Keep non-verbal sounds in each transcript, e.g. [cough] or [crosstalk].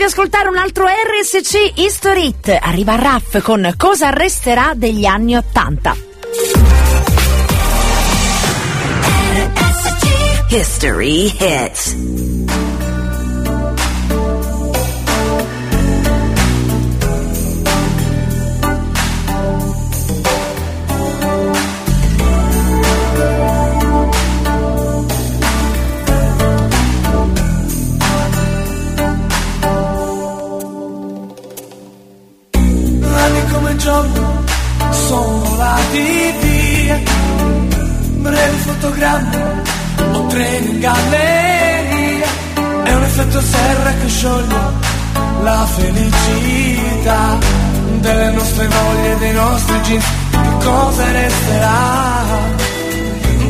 di ascoltare un altro RSC History Hit. Arriva Raff con Cosa resterà degli anni Ottanta. History Hits. Scioglie la felicità Delle nostre voglie, dei nostri jeans Che cosa resterà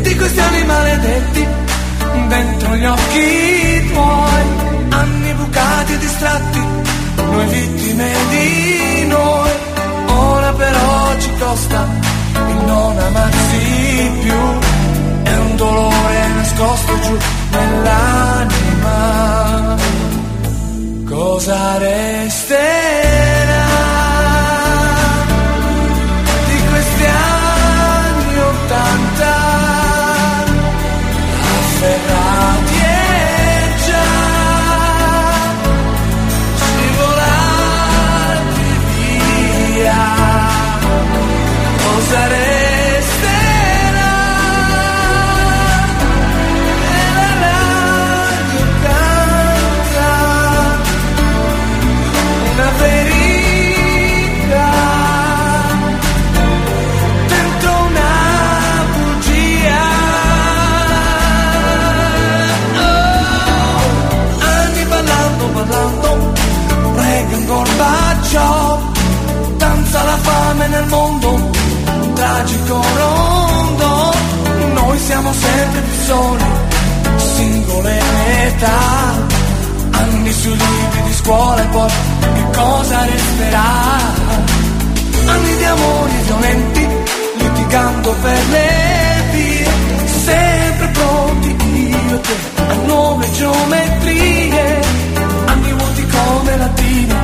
di questi anni maledetti Dentro gli occhi tuoi? Anni bucati e distratti Noi vittime di noi. Ora però ci costa Il non amarsi più. È un dolore nascosto giù nell'anima Cosa resterà tragico rondo noi siamo sempre più soli singole metà. Anni sui libri di scuola e poi che cosa resterà? Anni di amori violenti, litigando per le vie, sempre pronti io e te a nuove geometrie, anni vuoti come latine,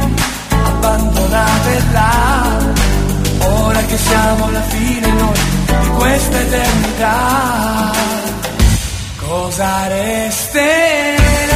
abbandonate là, che siamo alla fine noi di questa eternità, cosa resterà?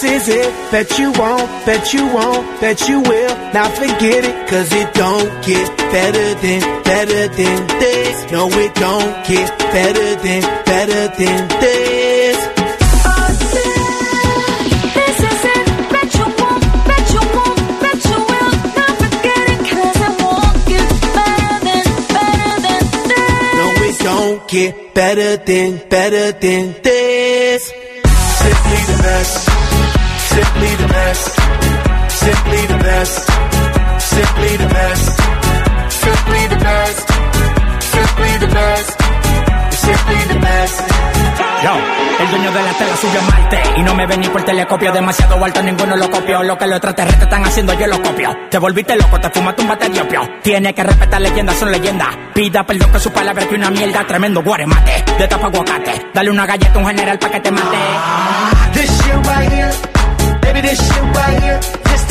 this is it. Bet you won't, you won't, you will. Now forget it, cause it don't get better than, better than this. No, it don't get better than, better than this. This is it. Bet you you you will. Forget it, 'cause it won't get better than, better than this. No, it don't get better than, better than this. Simply the best. Best. Simply the best. Simply the best. Simply the best. Simply the best. Yo, el dueño de la tela subió a Marte Y no me vení por telescopio Demasiado alto, ninguno lo copió Lo que los extraterrestres están haciendo, yo lo copio Te volviste loco, te fumaste un bate de opio Tiene que respetar leyendas, son leyendas Pida perdón que su palabra que una mierda Tremendo guaremate, de tapa aguacate Dale una galleta a un general pa' que te mate This shit right here, baby, this shit right here.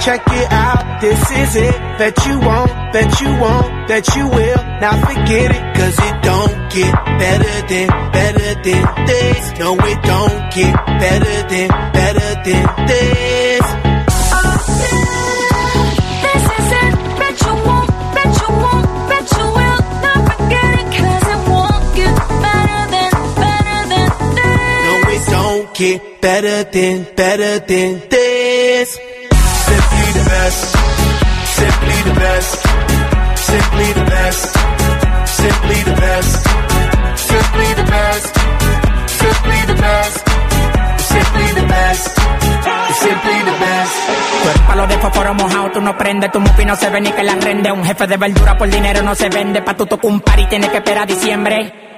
Check it out, this is it. Bet you won't, bet you won't, bet you will. Now forget it, cause it don't get better than, better than this. No, it don't get better than, better than this. This is it. Bet you won't, bet you won't, bet you will. Now forget it, 'cause it won't get better than, better than this. No, it don't get better than, better than this. Simply the best. Simply the best. Simply the best. Simply the best. Simply the best. Simply the best. Simply the best. Simply the best. Tú eres palo de fósforo mojado, tú no prendes, tu mufi no se ve ni que la rende. Un jefe de verdura por dinero no se vende, pa' tu tocar un y tienes que esperar a diciembre.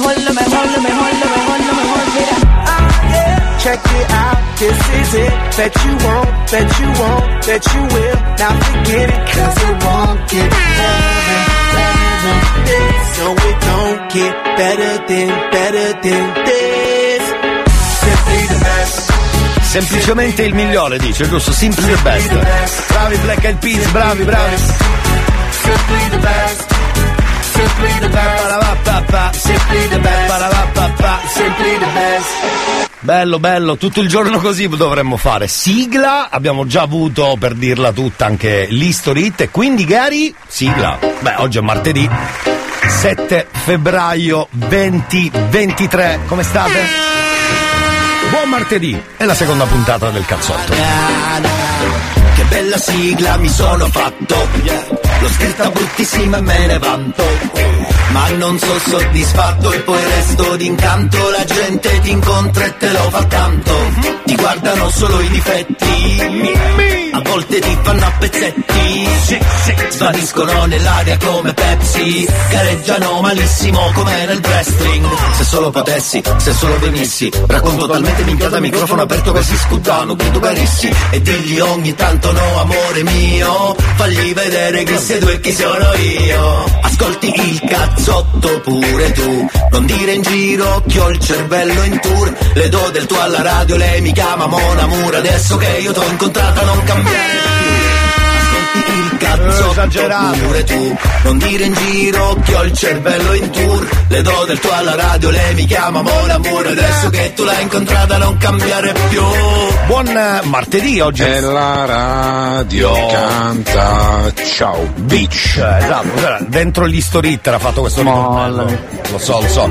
lo mejor, lo mejor, lo mejor, lo mejor, mira. Check it out, this is it. Bet you won't, bet you won't, bet you will. Now forget it, cause it won't get better, better than this. No, it don't get better than, better than this. Simply the best. Semplicemente il migliore, dice, giusto? Simply the best. Bravi Black Eyed Peas, bravi, bravi. Simply the best. Simply the best. Parapappa, Simply the best. parapappa. Simply the best. Bello, bello, tutto il giorno così dovremmo fare. Sigla, abbiamo già avuto, per dirla tutta, anche l'History Hit, e quindi Gary, sigla. Beh, oggi è martedì, 7 febbraio 2023, come state? Buon martedì, è la seconda puntata del cazzotto. Che bella sigla mi sono fatto L'ho scritta bruttissima e me ne vanto. Ma non sono soddisfatto e poi resto d'incanto. La gente ti incontra e te lo fa tanto. Ti guardano solo i difetti a volte ti fanno a pezzetti. Svaniscono nell'aria come Pepsi, gareggiano malissimo come nel wrestling. Se solo potessi, se solo venissi, racconto talmente minchiata microfono aperto che si scuddano, credo carissi. E digli ogni tanto no, amore mio, fagli vedere chi sei tu e chi sono io. Ascolti il cazzotto pure tu, non dire in giro che ho il cervello in tour. Le do del tuo alla radio, lei mi chiama Mona Mura, adesso che io t'ho incontrata non cambiare Yeah. Il cazzotto pure tu, non dire in giro che ho il cervello in tour. Le do del tuo alla radio, lei mi chiama Mona Mura, adesso che tu l'hai incontrata non cambiare più. Buon eh, martedì oggi. E la radio canta Ciao Beach. Eh, esatto, guarda, dentro gli storit era fatto questo ritornello. Lo so, lo so.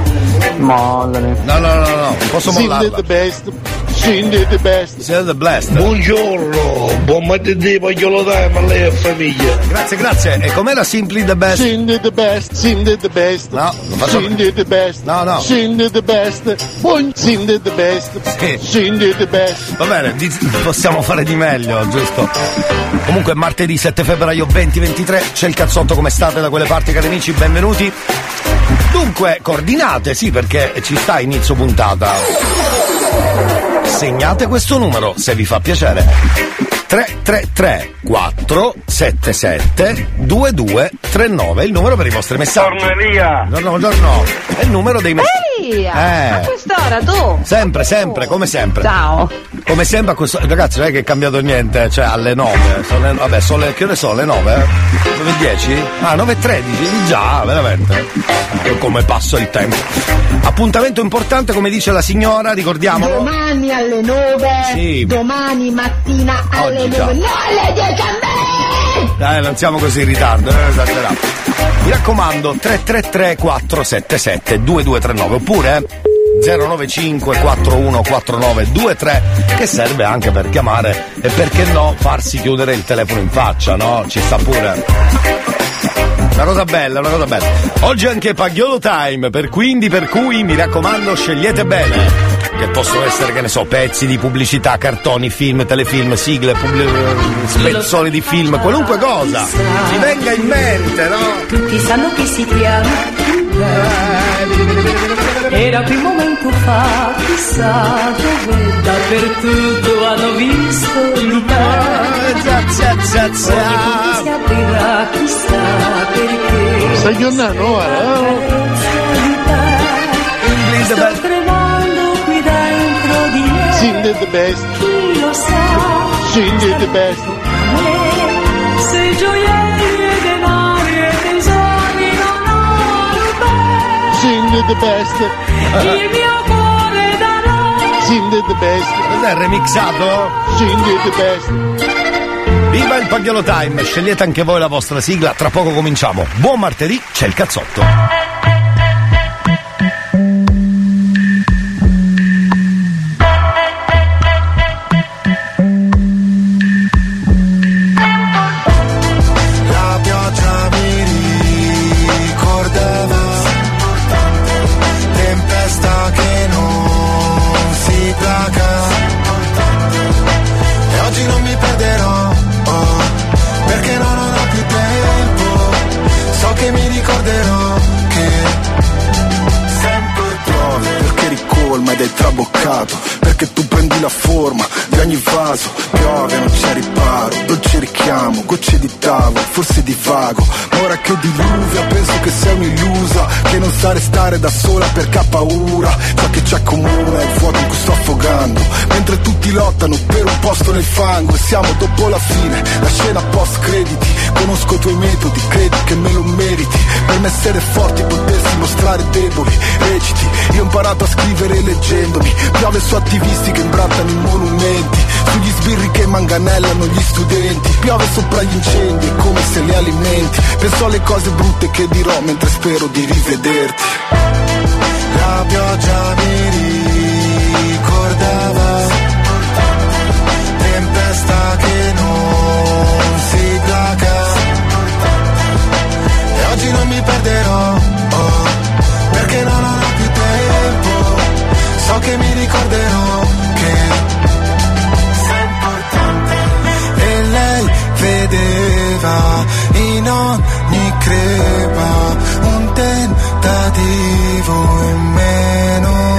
Mollane. No, no, no, no, non posso mollarla. the best. Cindy the best. Siete the blast. Buongiorno, buon martedì, voglio lo dare a lei e famiglia. Grazie, grazie. E com'era Simply the best? Cindy the best, Cindy the best. No, non faccio Cindy the best. No, no. Cindy the best. Buon Cindy the best. Sì. Cindy the best. Va bene, possiamo fare di meglio, giusto? Comunque martedì 7 febbraio 2023 c'è il cazzotto come state da quelle parti cari amici, benvenuti. Dunque, coordinate, sì, perché ci sta inizio puntata. Segnate questo numero se vi fa piacere. 333 477 2239 il numero per i vostri messaggi. Buongiorno, Elia. Buongiorno, buongiorno. È il numero dei messaggi. Elia, Eh. a quest'ora tu? Sempre, sempre, come sempre. Ciao. Come sempre a questo. Ragazzi, non è che è cambiato niente, cioè alle 9. Sono le- vabbè, sono le. che ore sono? Le 9? 9 10? Ah, 9 e 13? Già, veramente. Eh, Come passa il tempo. Appuntamento importante, come dice la signora, ricordiamolo. Domani alle 9, Sì. domani mattina alle Oggi già. 9, no alle 10 a me! Dai, non siamo così in ritardo, non esagerato. Mi raccomando, 333 477 2239 oppure 095 4149 23 che serve anche per chiamare e perché no farsi chiudere il telefono in faccia, no? Ci sta pure. Una cosa bella, una cosa bella. Oggi è anche Pagliolo Time, per quindi per cui mi raccomando scegliete bene. Che possono essere, che ne so, pezzi di pubblicità, cartoni, film, telefilm, sigle, pubblic- spezzoni di film, qualunque cosa. Ci venga in mente, no? Tutti sanno che si chiama Era più un momento fa, chissà dove dappertutto hanno visto l'Italia. Ogni punto si aprirà, chissà perché. Stai giornando, eh? Sto tremando qui dentro di me. Cindy the best. Chi lo sa? Cindy the best. Se gioielli Cindy the best. Il mio cuore darò. Cindy the best. Cos'è remixato? Cindy the best. Viva il Pagliolo Time, scegliete anche voi la vostra sigla, tra poco cominciamo. Buon martedì, c'è il cazzotto. Forse di vago Ma ora che diluvia penso che sei un'illusa Che non sa restare da sola perché ha paura Ciò che c'è comune è il fuoco in cui sto affogando Mentre tutti lottano per un posto nel fango E siamo dopo la fine, la scena post crediti Conosco i tuoi metodi, credi che me lo meriti. Per me essere forti potersi mostrare deboli Reciti, io ho imparato a scrivere leggendomi. Piove su attivisti che imbrattano i monumenti. Sugli sbirri che manganellano gli studenti. Piove sopra gli incendi, come se li alimenti. Penso alle cose brutte che dirò mentre spero di rivederti. La pioggia mi ricorderò che sei importante. E lei vedeva in ogni crepa un tentativo in meno.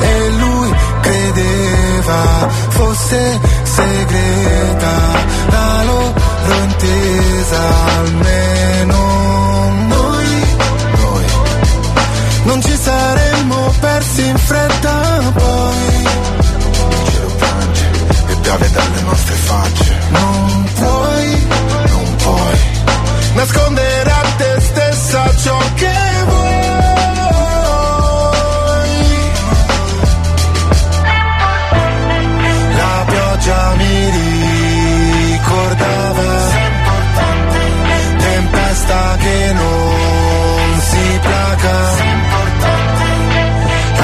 E lui credeva fosse segreta la loro intesa almeno. Facce non puoi, non puoi nascondere a te stessa ciò che vuoi. La pioggia mi ricordava. Tempesta che non si placa.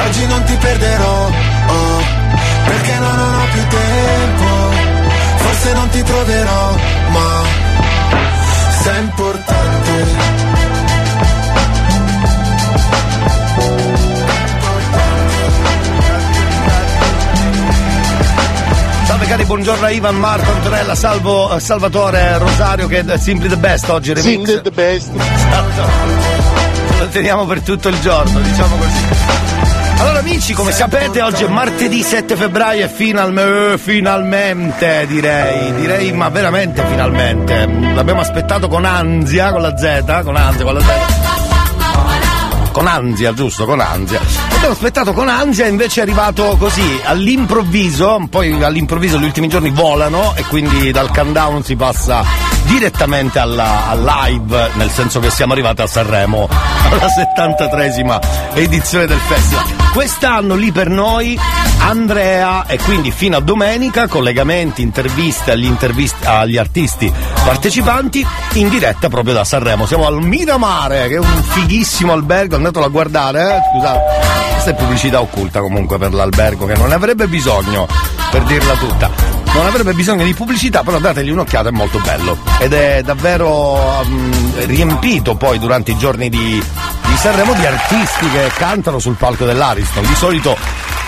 Oggi non ti perderò oh, perché non ho ti troverò ma sei importante Salve cari, buongiorno a Ivan, Marco, Antonella, salvo eh, Salvatore, Rosario che è Simply the Best oggi remix. Simply the best. Lo teniamo per tutto il giorno, diciamo così. Allora amici, come sapete, oggi è martedì 7 febbraio e finalme- eh, finalmente direi, direi ma veramente finalmente. L'abbiamo aspettato con ansia, con la Z, con ansia, con la Z. Con ansia, giusto, con ansia. Abbiamo aspettato con ansia, invece è arrivato così, all'improvviso, poi all'improvviso gli ultimi giorni volano e quindi dal countdown si passa direttamente alla, al live, nel senso che siamo arrivati a Sanremo, alla 73esima edizione del festival. Quest'anno lì per noi Andrea e quindi fino a domenica collegamenti, interviste agli, intervist- agli artisti partecipanti in diretta proprio da Sanremo. Siamo al Miramare, che è un fighissimo albergo, andatelo a guardare, eh? scusate. Questa è pubblicità occulta comunque per l'albergo che non ne avrebbe bisogno, per dirla tutta. Non avrebbe bisogno di pubblicità, però dategli un'occhiata, è molto bello. Ed è davvero mm, riempito poi durante i giorni di, di Sanremo di artisti che cantano sul palco dell'Ariston. Di solito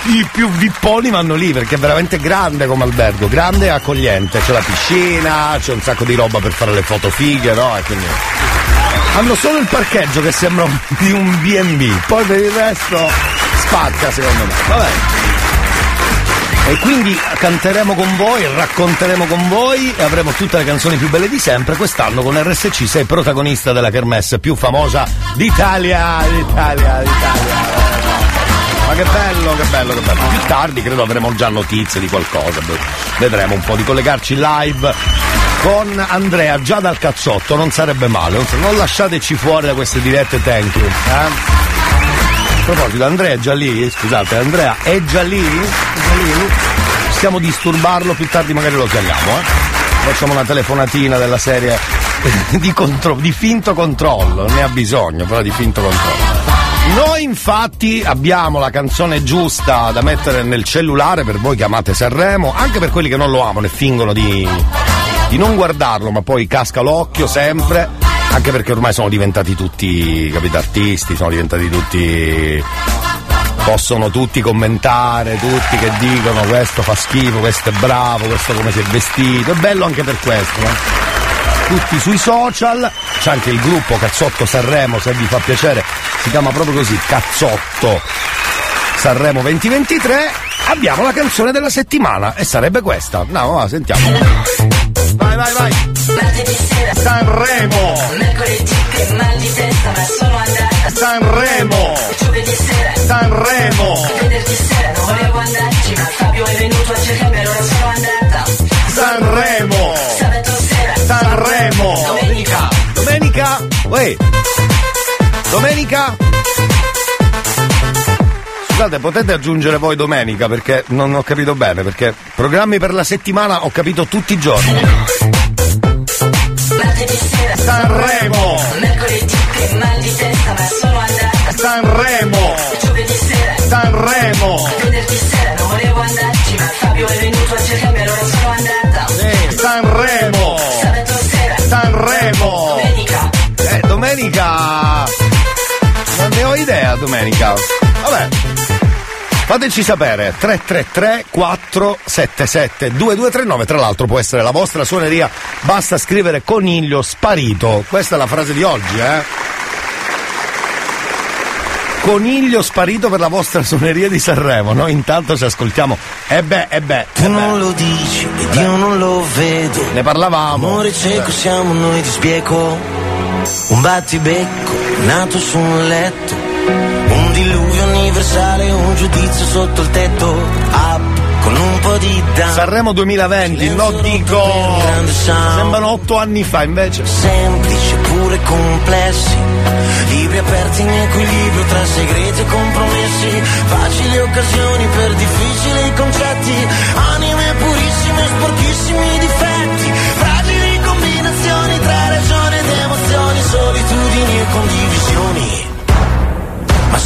i più vipponi vanno lì perché è veramente grande come albergo, grande e accogliente. C'è la piscina, c'è un sacco di roba per fare le foto fighe, no? E quindi hanno solo il parcheggio che sembra di un B&B, poi per il resto spacca secondo me. Vabbè. E quindi canteremo con voi, racconteremo con voi e avremo tutte le canzoni più belle di sempre. Quest'anno con RSC sei protagonista della kermesse più famosa d'Italia, d'Italia, d'Italia. Ma che bello, che bello, che bello. Più tardi credo avremo già notizie di qualcosa. beh, Vedremo un po' di collegarci live con Andrea già dal cazzotto, non sarebbe male. Non, non lasciateci fuori da queste dirette, thank you. eh. A proposito, Andrea è già lì? Scusate, Andrea è già lì? È già lì? Possiamo disturbarlo, più tardi magari lo chiamiamo, eh? Facciamo una telefonatina della serie [laughs] di, contro- di finto controllo, ne ha bisogno, però di finto controllo. Noi infatti abbiamo la canzone giusta da mettere nel cellulare per voi che amate Sanremo, anche per quelli che non lo amano e fingono di, di non guardarlo, ma poi casca l'occhio sempre, anche perché ormai sono diventati tutti, capito, artisti, sono diventati tutti possono tutti commentare, tutti che dicono questo fa schifo, questo è bravo, questo come si è vestito, è bello anche per questo, eh. Tutti sui social, c'è anche il gruppo Cazzotto Sanremo, se vi fa piacere, si chiama proprio così, Cazzotto Sanremo 2023, abbiamo la canzone della settimana e sarebbe questa. No, sentiamo. Vai, vai, vai. Sanremo. Mercoledì che mal di testa ma sono andata Sanremo. Giovedì sera Sanremo. Venerdì sera non volevo andarci ma Fabio è venuto a cercarmi allora sono andata Sanremo. Sabato sera Sanremo. Domenica Domenica. Uè. Domenica. Scusate, potete aggiungere voi domenica perché non ho capito bene, perché programmi per la settimana ho capito tutti i giorni. Sanremo. Mercoledì che mal di testa ma sono andata Sanremo. Giovedì sera Sanremo. Venerdì sera non volevo andarci ma Fabio è venuto a cercarmi allora sono andata Sanremo. Sabato sera Sanremo. Domenica Eh, domenica. Non ne ho idea, domenica. Vabbè. Fateci sapere 333 477 2239 tra l'altro può essere la vostra suoneria basta scrivere coniglio sparito questa è la frase di oggi eh coniglio sparito per la vostra suoneria di Sanremo. Noi intanto ci ascoltiamo. E beh, e beh. Tu non lo dici ed io non lo vedo. Ne parlavamo. Amore cieco siamo noi di sbieco. Un battibecco nato su un letto. Un diluvio universale, un giudizio sotto il tetto. Up con un po' di danza. Sanremo 2020, no dico. Sembrano otto anni fa invece. Semplici pure complessi. Libri aperti in equilibrio tra segreti e compromessi. Facili occasioni per difficili concetti. Anime purissime, sporchissimi difetti. Fragili combinazioni tra ragione ed emozioni. Solitudini e condivisioni.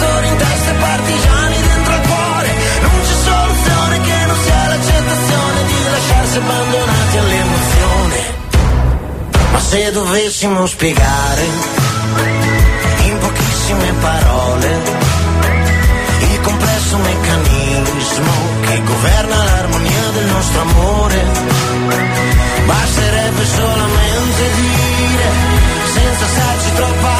dittatori in testa e partigiani dentro il cuore, non c'è soluzione che non sia l'accettazione di lasciarsi abbandonati all'emozione. Ma se dovessimo spiegare in pochissime parole il complesso meccanismo che governa l'armonia del nostro amore, basterebbe solamente dire, senza starci troppo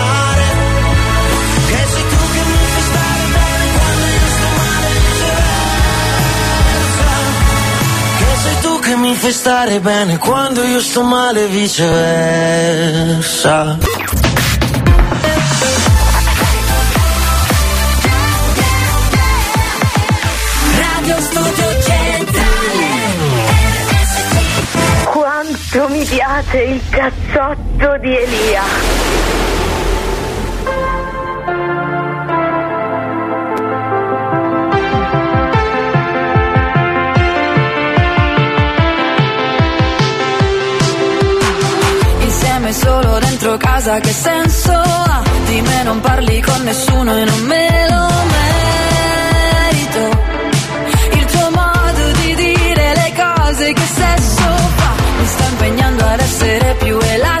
mi fai stare bene quando io sto male e viceversa. Radio Studio Centrale Quanto mi piace il cazzotto di Elia. Solo dentro casa che senso ha? Di me non parli con nessuno e non me lo merito. Il tuo modo di dire le cose che sesso fa? Mi sta impegnando ad essere più elastica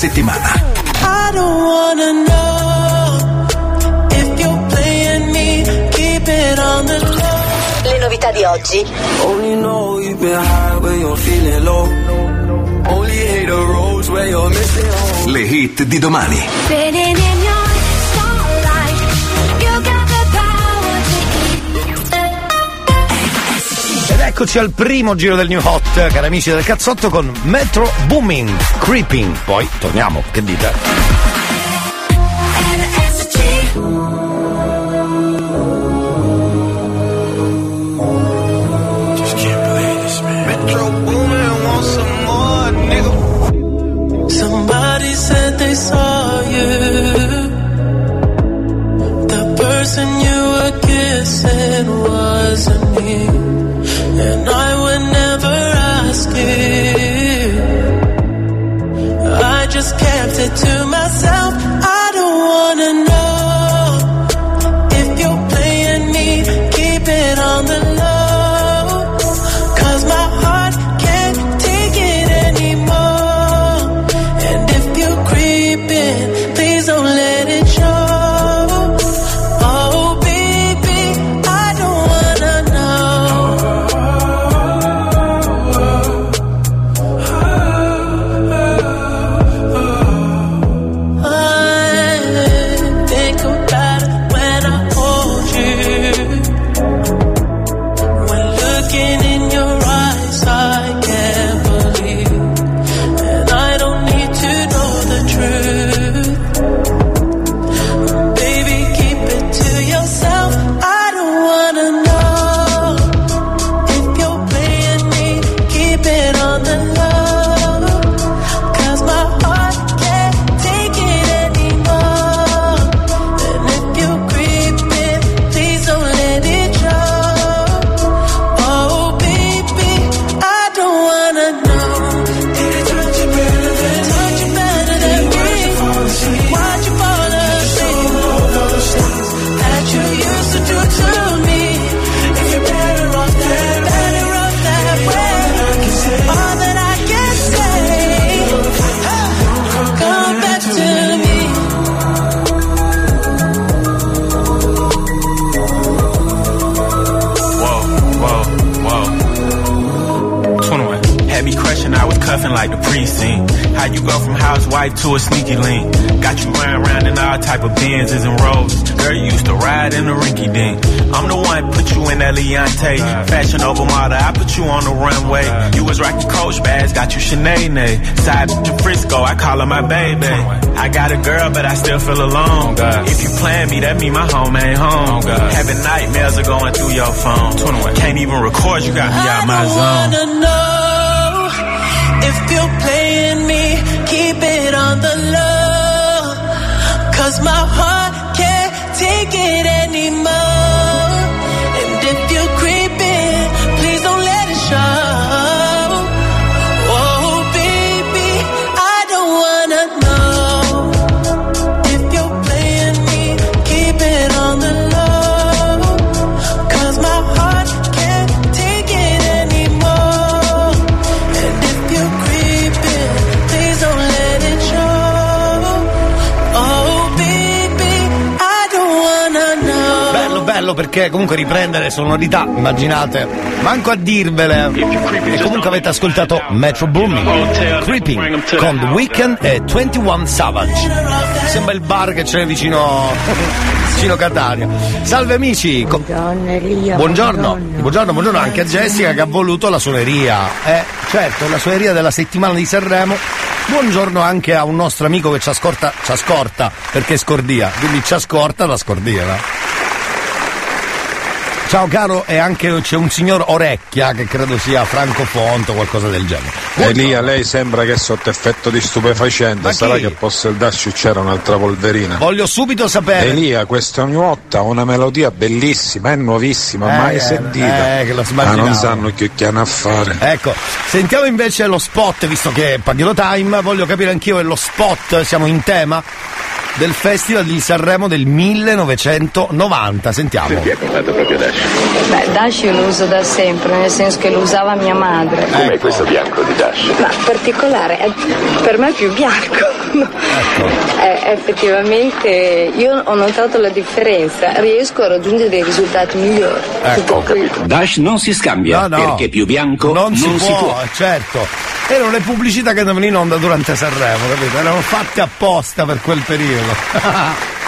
settimana. I don't wanna know if you're playing me, keep it on the low. Le novità di oggi. Only know you've been high when you're feeling low. Only hate a rose when you're missing home. Le hit di domani. Eccoci al primo giro del New Hot, cari amici del cazzotto, con Metro Booming, Creeping. Poi torniamo, che dite? everything. I'm the one put you in that Leontay. Fashion over model, I put you on the runway. You was rocking Coach bags, got you Sinead. Side to Frisco, I call her my baby. I got a girl, but I still feel alone. Oh, if you plan me, that mean my home ain't home. Oh, Having nightmares are going through your phone. Can't even record, you got me out my zone. I wanna know if you're playing me, keep it on the low. Cause my heart can't take it anymore. Bello, perché comunque riprende le sonorità, immaginate, manco a dirvele. E comunque avete ascoltato Metro Booming, Creeping con The Weeknd e 21 Savage. Sembra il bar che c'è vicino, [laughs] vicino Catania. Salve amici! co- Buongiorno, buongiorno, buongiorno anche a Jessica che ha voluto la suoneria. Eh, certo, la suoneria della settimana di Sanremo. Buongiorno anche a un nostro amico che ci ascolta, ci ascorta perché è scordia, quindi ci ascorta la scordia. no? Ciao caro, e anche c'è un signor Orecchia che credo sia Franco Fonto o qualcosa del genere. Elia, lei sembra che è sotto effetto di stupefacente. Ma Sarà chi? che posso il dash c'era un'altra polverina. Voglio subito sapere. Elia, questa Nuotta ha una melodia bellissima, è nuovissima, Eh, mai eh, sentita. eh, che lo Ma non sanno che, hanno a fare. Ecco, sentiamo invece lo spot, visto che è Paghino Time, voglio capire anch'io lo spot, siamo in tema del Festival di Sanremo del 1990, sentiamo. Ti ha comprato proprio Dash? Beh, Dash io lo uso da sempre, nel senso che lo usava mia madre. Com'è questo bianco di Dash? Ma particolare, è- per me è più bianco. Eh, effettivamente io ho notato la differenza, riesco a raggiungere dei risultati migliori. Ecco, Dash non si scambia No, no. perché più bianco non, si, può, può. certo. Erano le pubblicità che andavano in onda durante Sanremo, capito? Erano fatte apposta per quel periodo. [laughs]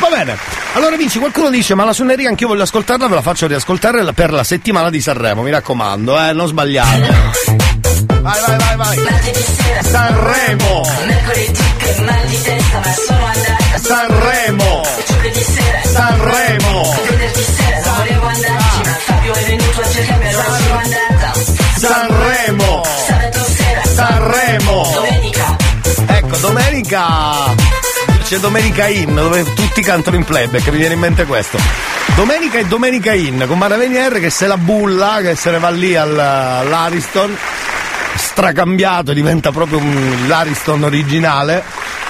Va bene, allora amici, qualcuno dice ma la suoneria anch'io voglio ascoltarla, ve la faccio riascoltare per la settimana di Sanremo, mi raccomando, eh, non sbagliate. Vai, vai, vai, vai. Sanremo! Mercoledì che mal di testa ma sono andata Sanremo! Giovedì sera Sanremo! Venerdì sera non volevo andarci ma Fabio è venuto a cercarmi allora sono andata Sanremo! Sabato sera Sanremo! Domenica Ecco, domenica c'è Domenica In, dove tutti cantano in playback, mi viene in mente questo. Domenica e Domenica In, con Mara Venier che se la bulla, che se ne va lì al- all'Ariston, stracambiato, diventa proprio un- l'Ariston originale.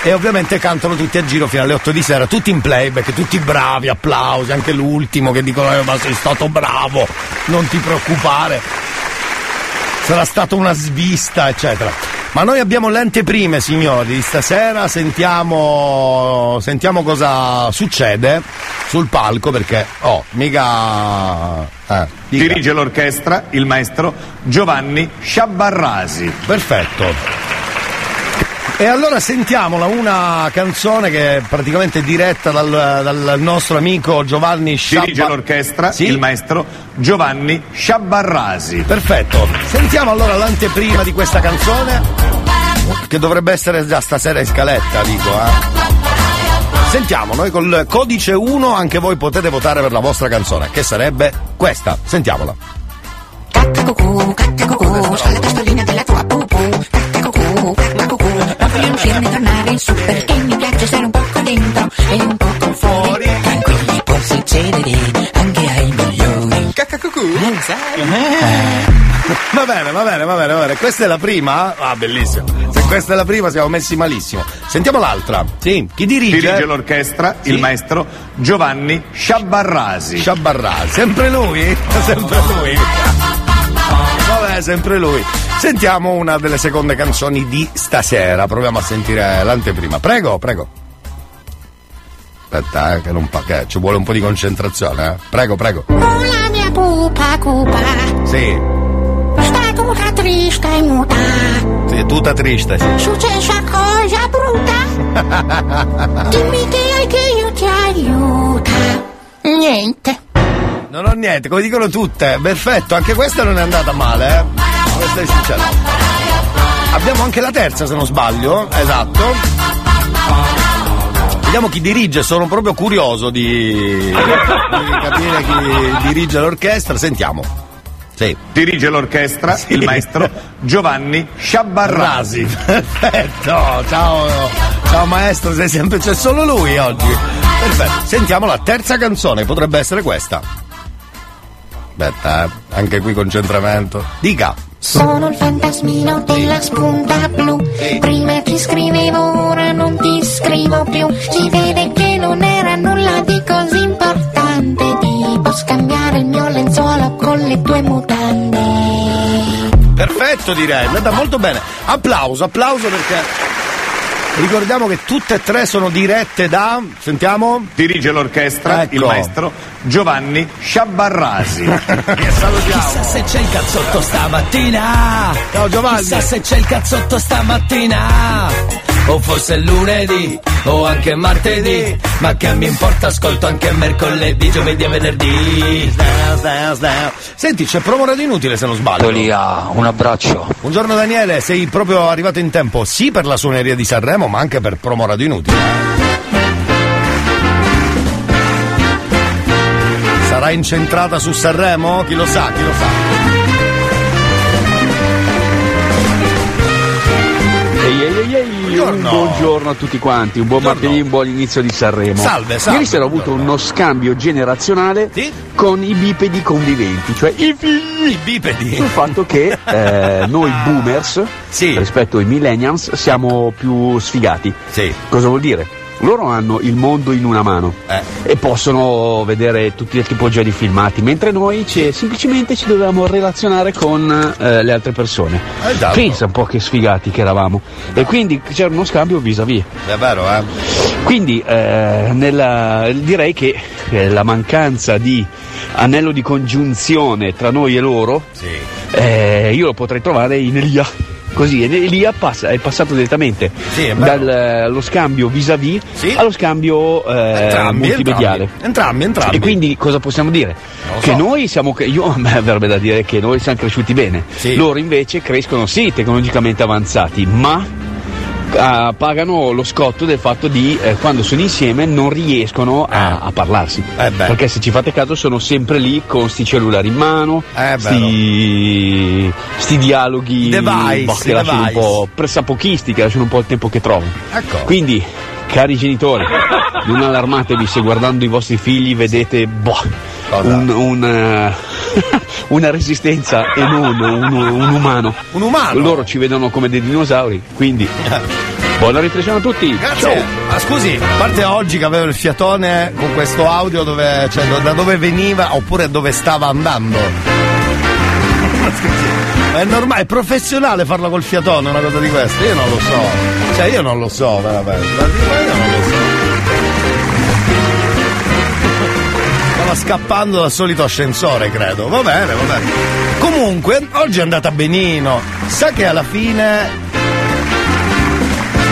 E ovviamente cantano tutti a giro fino alle 8 di sera, tutti in playback, tutti bravi, applausi, anche l'ultimo che dicono "Eh, ma sei stato bravo, non ti preoccupare sarà stata una svista, eccetera. Ma noi abbiamo le anteprime, signori, stasera, sentiamo, sentiamo cosa succede sul palco perché, oh, mica... Eh. Dirige l'orchestra il maestro Giovanni Sciabarrasi. Perfetto. E allora sentiamola, una canzone che è praticamente diretta dal, dal nostro amico Giovanni Sciabba... Dirige l'orchestra Sì? il maestro Giovanni Sciabarrasi. Perfetto. Sentiamo allora l'anteprima di questa canzone, che dovrebbe essere già stasera in scaletta, dico, eh. Sentiamo, noi col codice 1 anche voi potete votare per la vostra canzone, che sarebbe questa. Sentiamola. Cucù, cacca cucù, c'ho la testolina della tua pupù. Voglio insieme tornare in su perché mi piace stare un poco dentro e un poco fuori. Tranquilli, può succedere anche ai migliori. Cacca cucù. Va bene, va bene, va bene, va bene. Questa è la prima? Ah, bellissimo. Se questa è la prima siamo messi malissimo. Sentiamo l'altra. Sì, chi dirige? Dirige l'orchestra Sì. il maestro Giovanni Sciabarrasi. Sciabarrà, sempre lui? [laughs] Sempre lui. Sempre lui. Sentiamo una delle seconde canzoni di stasera. Proviamo a sentire l'anteprima. Prego, prego. Aspetta, eh, che non pa- che ci vuole un po' di concentrazione, eh. Prego, prego. Oh, la mia pupa cupa, Sì, sta tutta triste e muta. sì, è tutta triste, sì. Successa cosa brutta. [laughs] Dimmi che che io ti aiuta. Niente. Non ho niente, come dicono tutte. Perfetto, anche questa non è andata male, eh. Questa è sincera. Abbiamo anche la terza, se non sbaglio. Esatto. Vediamo chi dirige, sono proprio curioso di, di capire chi dirige l'orchestra. Sentiamo. Sì. Dirige l'orchestra il maestro Giovanni Sciabarrasi. Perfetto, ciao, ciao maestro, sei sempre, c'è solo lui oggi. Perfetto, sentiamo la terza canzone, potrebbe essere questa. Aspetta, eh, anche qui concentramento. Dica. Sono il fantasmino della spunta blu. Prima ti scrivevo, ora non ti scrivo più. Si vede che non era nulla di così importante. Tipo scambiare il mio lenzuolo con le tue mutande. Perfetto direi, è andata molto bene. Applauso, applauso perché ricordiamo che tutte e tre sono dirette da. Sentiamo? Dirige l'orchestra Ecco. il maestro Giovanni Sciabarrasi. [laughs] che salutiamo. Chissà se c'è il cazzotto stamattina. Ciao Giovanni. Chissà se c'è il cazzotto stamattina. O forse è lunedì, o anche martedì. Ma che mi importa, ascolto anche mercoledì, giovedì e venerdì. Senti, c'è promo radio inutile se non sbaglio. Elia, un abbraccio. Buongiorno Daniele, sei proprio arrivato in tempo sì per la suoneria di Sanremo, ma anche per promo radio inutile. Sarà incentrata su Sanremo? Chi lo sa, chi lo sa. Ehi, ehi, ehi, un buongiorno a tutti quanti, un buon martedì, un buon inizio di Sanremo. Salve, salve, Ieri sera ho avuto uno scambio generazionale con i bipedi conviventi, cioè i figli. I bipedi. Sul fatto che [laughs] eh, noi boomers, rispetto ai millennials, siamo più sfigati. Cosa vuol dire? Loro hanno il mondo in una mano Eh. e possono vedere tutti le tipologie di filmati, mentre noi ci- semplicemente ci dovevamo relazionare con eh, le altre persone. Esatto. Pensa un po' che sfigati che eravamo. E quindi c'era uno scambio vis-à-vis. È vero, eh? Quindi eh, nella- direi che eh, la mancanza di anello di congiunzione tra noi e loro, eh, io lo potrei trovare in Elia. Così, e Elia passa, è passato direttamente dallo scambio vis-à-vis allo scambio eh, Entrambi, multimediale. entrambi, entrambi. E quindi cosa possiamo dire? lo Che so. noi siamo, io [laughs] a me avrebbe da dire che noi siamo cresciuti bene, loro invece crescono sì tecnologicamente avanzati, ma ah, pagano lo scotto del fatto di eh, quando sono insieme non riescono a, a parlarsi. Perché se ci fate caso sono sempre lì con sti cellulari in mano, sti, sti dialoghi Device, boh, che lasciano un po' pressapochisti, che lasciano un po' il tempo che trovano. Ecco. Quindi, cari genitori, non [laughs] allarmatevi se guardando i vostri figli vedete boh, un- un, eh, [laughs] una resistenza e non un, un umano. Un umano? Loro ci vedono come dei dinosauri, quindi [laughs] buona riflessione a tutti. Grazie. Ciao. Ma scusi, a parte oggi che avevo il fiatone con questo audio dove, cioè, da dove veniva oppure dove stava andando. Ma [laughs] è normale, è professionale farlo col fiatone, una cosa di questa? Io non lo so. Cioè io non lo so, veramente. Stava scappando dal solito ascensore, credo. Va bene, va bene. Comunque, oggi è andata benino. Sa che alla fine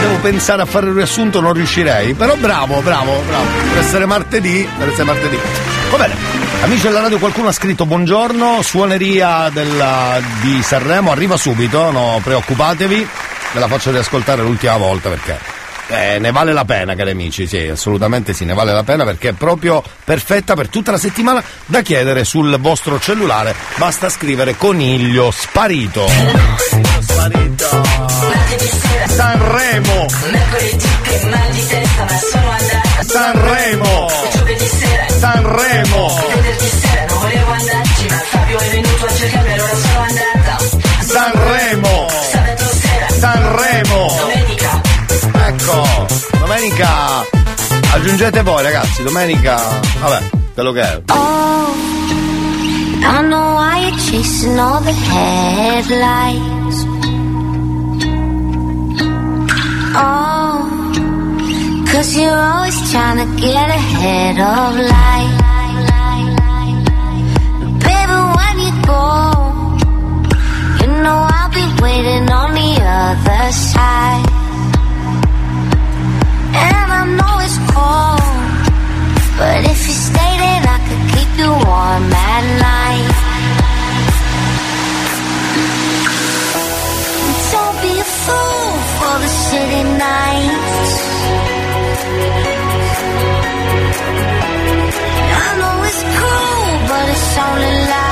devo pensare a fare il riassunto non riuscirei. Però bravo, bravo, bravo. Per essere martedì, per essere martedì. Va bene. Amici della radio, qualcuno ha scritto buongiorno, suoneria della- di Sanremo, arriva subito, no preoccupatevi, ve la faccio riascoltare l'ultima volta perché eh, ne vale la pena, cari amici, sì, assolutamente sì, ne vale la pena perché è proprio perfetta per tutta la settimana da chiedere sul vostro cellulare, basta scrivere coniglio sparito. Sanremo! Sono andata Sanremo! Sanremo! Sanremo! Sera Sanremo! Ecco, domenica aggiungete voi ragazzi, domenica, vabbè, quello che è. Oh, I know why you're chasing all the headlights. Oh, cause you're always trying to get ahead of life. Baby, when you go, you know I'll be waiting on the other side. And I know it's cold, but if you stay, then I could keep you warm at night. Don't be a fool for the city nights. I know it's but it's only life.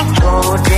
road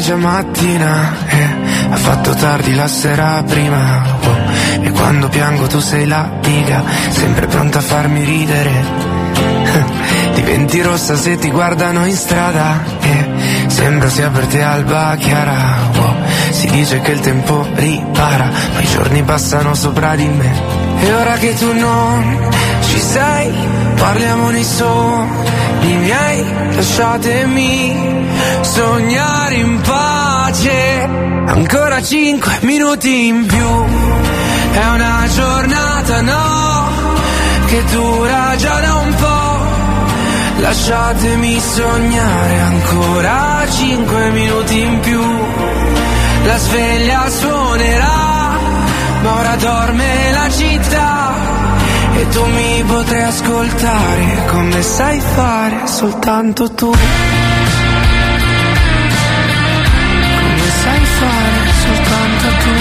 già mattina e ha fatto tardi la sera prima oh, E quando piango tu sei la diga, sempre pronta a farmi ridere. [laughs] Diventi rossa se ti guardano in strada e sembra sia per te alba chiara oh, Si dice che il tempo ripara, ma i giorni passano sopra di me. E ora che tu non ci sei, parliamo nei sogni miei Lasciatemi sognare in pace. Ancora cinque minuti in più. È una giornata, no, che dura già da un po' Lasciatemi sognare ancora cinque minuti in più. La sveglia suonerà, ma ora dorme la città E tu mi potrai ascoltare come sai fare soltanto tu. Come sai fare soltanto tu.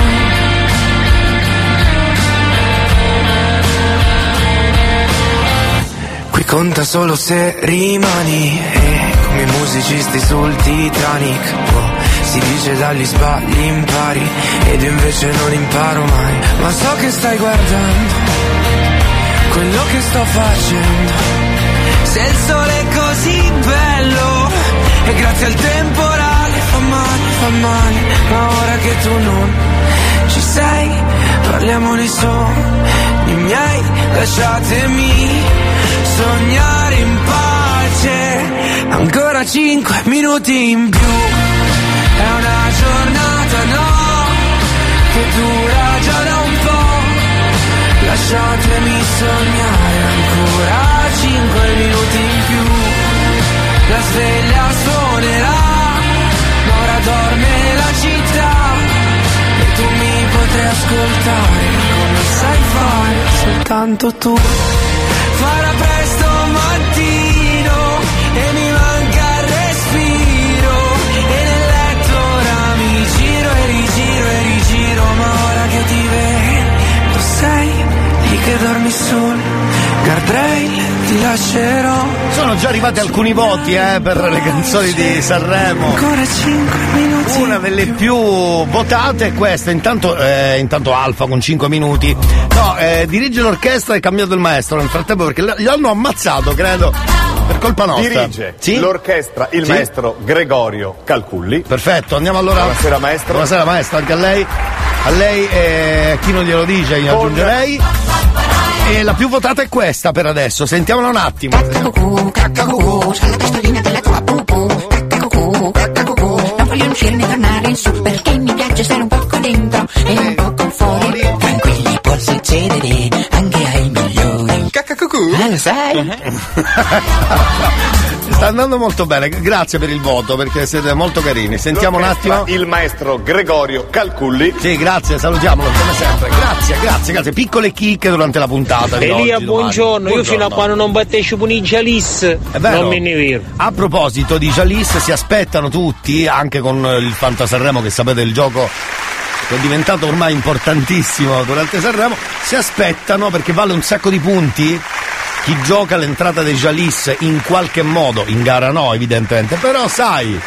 Qui conta solo se rimani E come i musicisti sul Titanic oh, Si dice dagli sbagli impari Ed io invece non imparo mai Ma so che stai guardando Quello che sto facendo. Se il sole è così bello E grazie al temporale fa male, fa male Ma ora che tu non ci sei Parliamo di sogni miei Lasciatemi sognare in pace. Ancora cinque minuti in più. È una giornata no Che dura già po' Lasciatemi sognare ancora cinque minuti in più. La sveglia suonerà ora dorme la città. E tu mi potrai ascoltare Come sai fare. Soltanto tu. Farà presto mattino E mi manca il respiro. E nel letto ora mi giro e rigiro e rigiro Ma ora che ti vedo che dormi solo. Guardrail ti lascerò. Sono già arrivati alcuni voti eh, per le canzoni di Sanremo. Ancora cinque minuti. Una delle più votate è questa, intanto, eh, intanto Alfa con 5 minuti. No, eh, dirige l'orchestra e è cambiato il maestro nel frattempo perché l- l'hanno ammazzato, credo, per colpa nostra. Dirige Sì? l'orchestra il Sì? maestro Gregorio Calculli. Perfetto, andiamo allora. Buonasera maestro. Buonasera maestro, anche a lei. A lei e a chi non glielo dice, io Con- aggiungerei. E la più votata è questa per adesso, sentiamola un attimo. Cucù, cacca cucù, c'è la testolina della tua pupù. Cacca cucù, cacca cucù. Non voglio uscire né tornare in su perché mi piace stare un poco dentro e un poco fuori. Tranquilli, può succedere. Cacca cucù. Ah, lo sai? [laughs] Sta andando molto bene, grazie per il voto perché siete molto carini. Sentiamo un attimo. Il maestro Gregorio Calculli. Sì, grazie, salutiamolo come sempre. Grazie, grazie, grazie. Piccole chicche durante la puntata. Di Elia, oggi, domani. buongiorno. Io fino a quando non partecipo in Jalis È vero. non me ne vero. A proposito di Jalis, si aspettano tutti, anche con il Fanta Sanremo, che sapete il gioco che è diventato ormai importantissimo durante Sanremo, si aspettano perché vale un sacco di punti. Chi gioca l'entrata dei Jalis in qualche modo, in gara no evidentemente, però sai,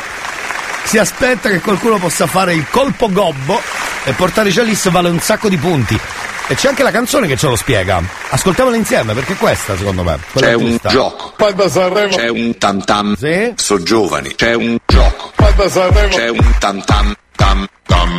si aspetta che qualcuno possa fare il colpo gobbo e portare Jalis vale un sacco di punti. E c'è anche la canzone che ce lo spiega. Ascoltiamola insieme perché è questa secondo me. quella C'è un gioco. C'è un tam tam. Sì? So giovani. C'è un gioco. C'è un tam tam.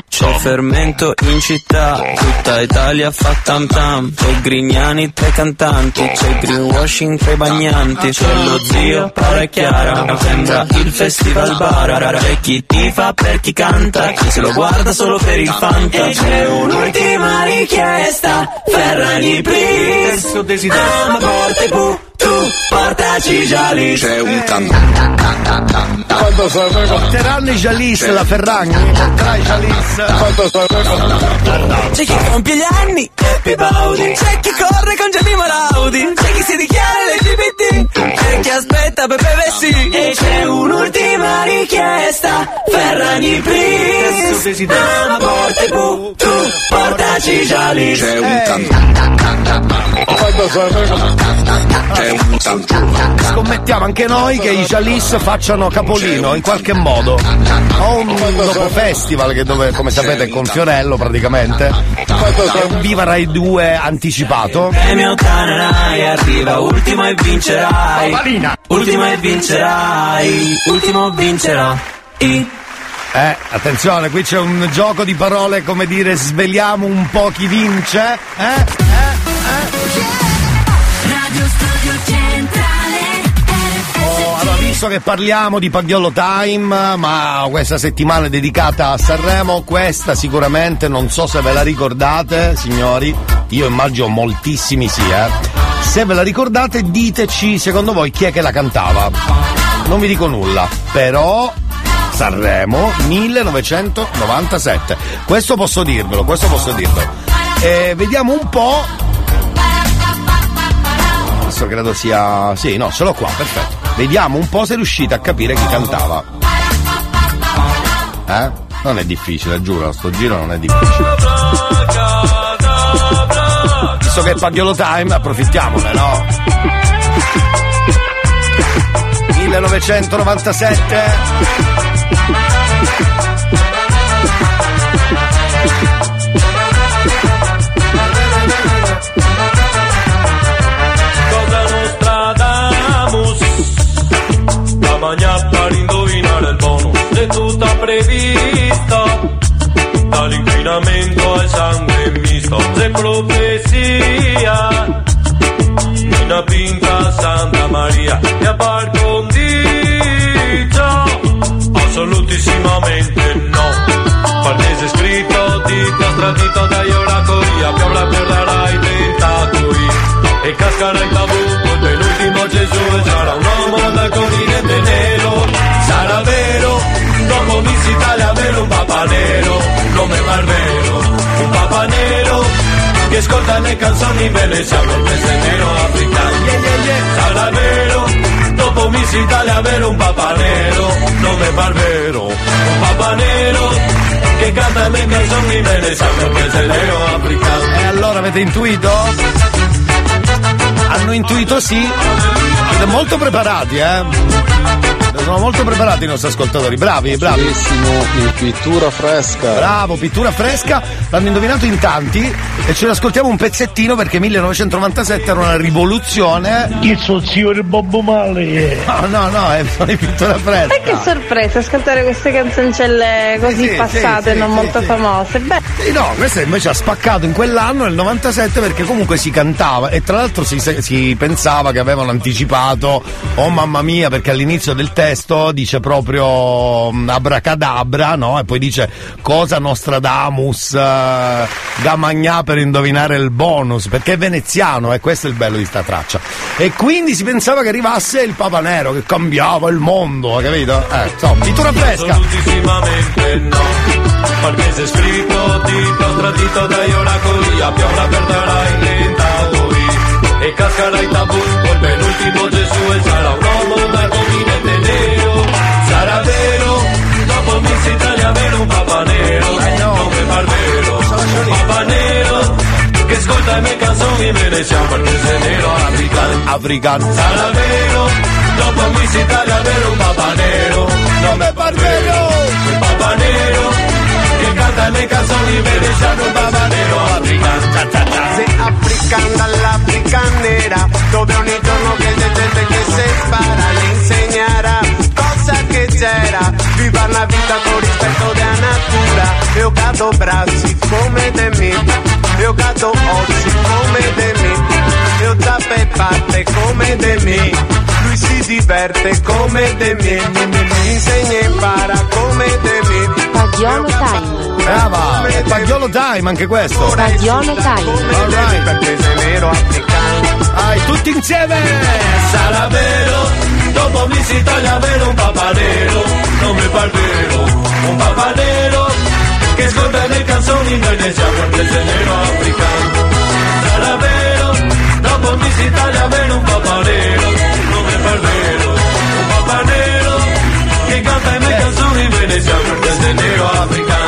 C'è fermento in città, tutta Italia fa tam tam. C'è Grignani tra i cantanti, c'è il greenwashing tra i bagnanti. C'è lo zio parecchiara, sembra il festival bar. C'è chi tifa per chi canta, chi se lo guarda solo per il fanta. E c'è un'ultima richiesta, Ferragni please Ama porte pu, tu portaci già lì C'è un tam tam tam tam tam. Porteranno i Jalis, la Ferragni, porterà i Jalis. C'è chi compie gli anni, Happy Baudi C'è chi corre con Gianni Malaudi C'è chi si dichiara LGBT E chi aspetta Pepe Vessi E c'è un'ultima richiesta Ferragni please Ama porte pu, tu portaci lì C'è un. C'è tam. Scommettiamo anche noi che i Jalis facciano capolino in qualche modo. O un dopo festival che dove, come sapete, è con Fiorello praticamente. È un Viva Rai 2 anticipato. Premio Tananai arriva ultimo e vincerai. Palina. Ultimo e vincerai. Ultimo vincerà. I. Eh, attenzione, qui c'è un gioco di parole, come dire, sveliamo un po' chi vince. Eh? Visto che parliamo di Pagliolo Time, ma questa settimana è dedicata a Sanremo, questa sicuramente non so se ve la ricordate, signori. Io immagino moltissimi sì, eh. Se ve la ricordate, diteci secondo voi chi è che la cantava. Non vi dico nulla, però Sanremo 1997. Questo posso dirvelo, questo posso dirvelo. E vediamo un po'. Questo credo sia. Sì, no, ce l'ho qua, perfetto. Vediamo un po' se riuscite a capire chi cantava. Eh? Non è difficile, giuro, sto giro non è difficile. Visto che è Pagliolo Time, approfittiamone, no? 1997 tutta prevista Dall'inquinamento al sangue misto C'è profezia. Una pinta Santa Maria E a par condicio. Assolutissimamente no. Palese scritto dito stradito dagli oracoli Abbiamo la perderà i tentacoli E cascherà il tabù Col penultimo Gesù E sarà un uomo dal continente nero. Sarà vero un papa nero Nome barbero Un papa nero Che ascolta le canzoni Me le siamo il pezzo nero africano Sarà vero Dopo Miss Italia avere un papa nero Nome barbero Un papa nero Che canta le canzoni Me le siamo il pezzo nero africano E allora avete intuito? Hanno intuito sì. Siete molto preparati, eh? Sono molto preparati i nostri ascoltatori, bravi, bravi. in pittura fresca. Bravo, pittura fresca, l'hanno indovinato in tanti e ce l'ascoltiamo un pezzettino perché 1997 era una rivoluzione. Il suo zio del Bobbo Male. [laughs] No, no, no, è di pittura fresca. E che sorpresa ascoltare queste canzoncelle così Sì, passate, sì, sì, non sì, molto sì. famose. Beh, Sì, no, questo invece ha spaccato in quell'anno, nel 97, perché comunque si cantava e tra l'altro si, si si pensava che avevano anticipato, oh mamma mia, perché all'inizio del testo dice proprio mm, abracadabra, no? E poi dice cosa Nostradamus eh, Gamagnà per indovinare il bonus, perché è veneziano e questo è il bello di sta traccia. E quindi si pensava che arrivasse il Papa Nero che cambiava il mondo, capito? Eh, insomma, pittura fresca. No Marchese scritto dito tradito dagli oracoli A piovra perderai tentatori E cascherà il tabù col penultimo Gesù E sarà un uomo dal continente nero Sarà vero Dopo Miss Italia avere un papa nero Nome barbero Un papa nero Che ascolta le mie canzoni veneziano Perché sei nero africano Africano Sarà vero Dopo Miss Italia avere un papa nero Nome barbero Un papa nero che canta le canzoni veneziano un papa nero africano Cia, cia, cia. Sei african dall'Africa nera Dove ogni giorno che gente che si spara Le insegnerà cosa che c'era Viva una vita con rispetto della natura. Eu gado bracci come de me Eu gado ossi come de me Eu tappe parte come de me Lui si diverte come de me mi insegna e impara come de me Pagliolo Time. Brava! È Pagliolo Time anche questo! Pagliolo Time. Alright. Perché sei nero africano Dai, tutti insieme! sarà vero dopo Miss Italia avere un papa nero nome barbero un papa nero che ascolta le canzoni veneziane perché sei nero africano sarà vero dopo Miss Italia avere un papa nero nome barbero un papa nero che canta le mie canzoni veneziane perché sei nero africano Oh, oh, oh, oh, oh.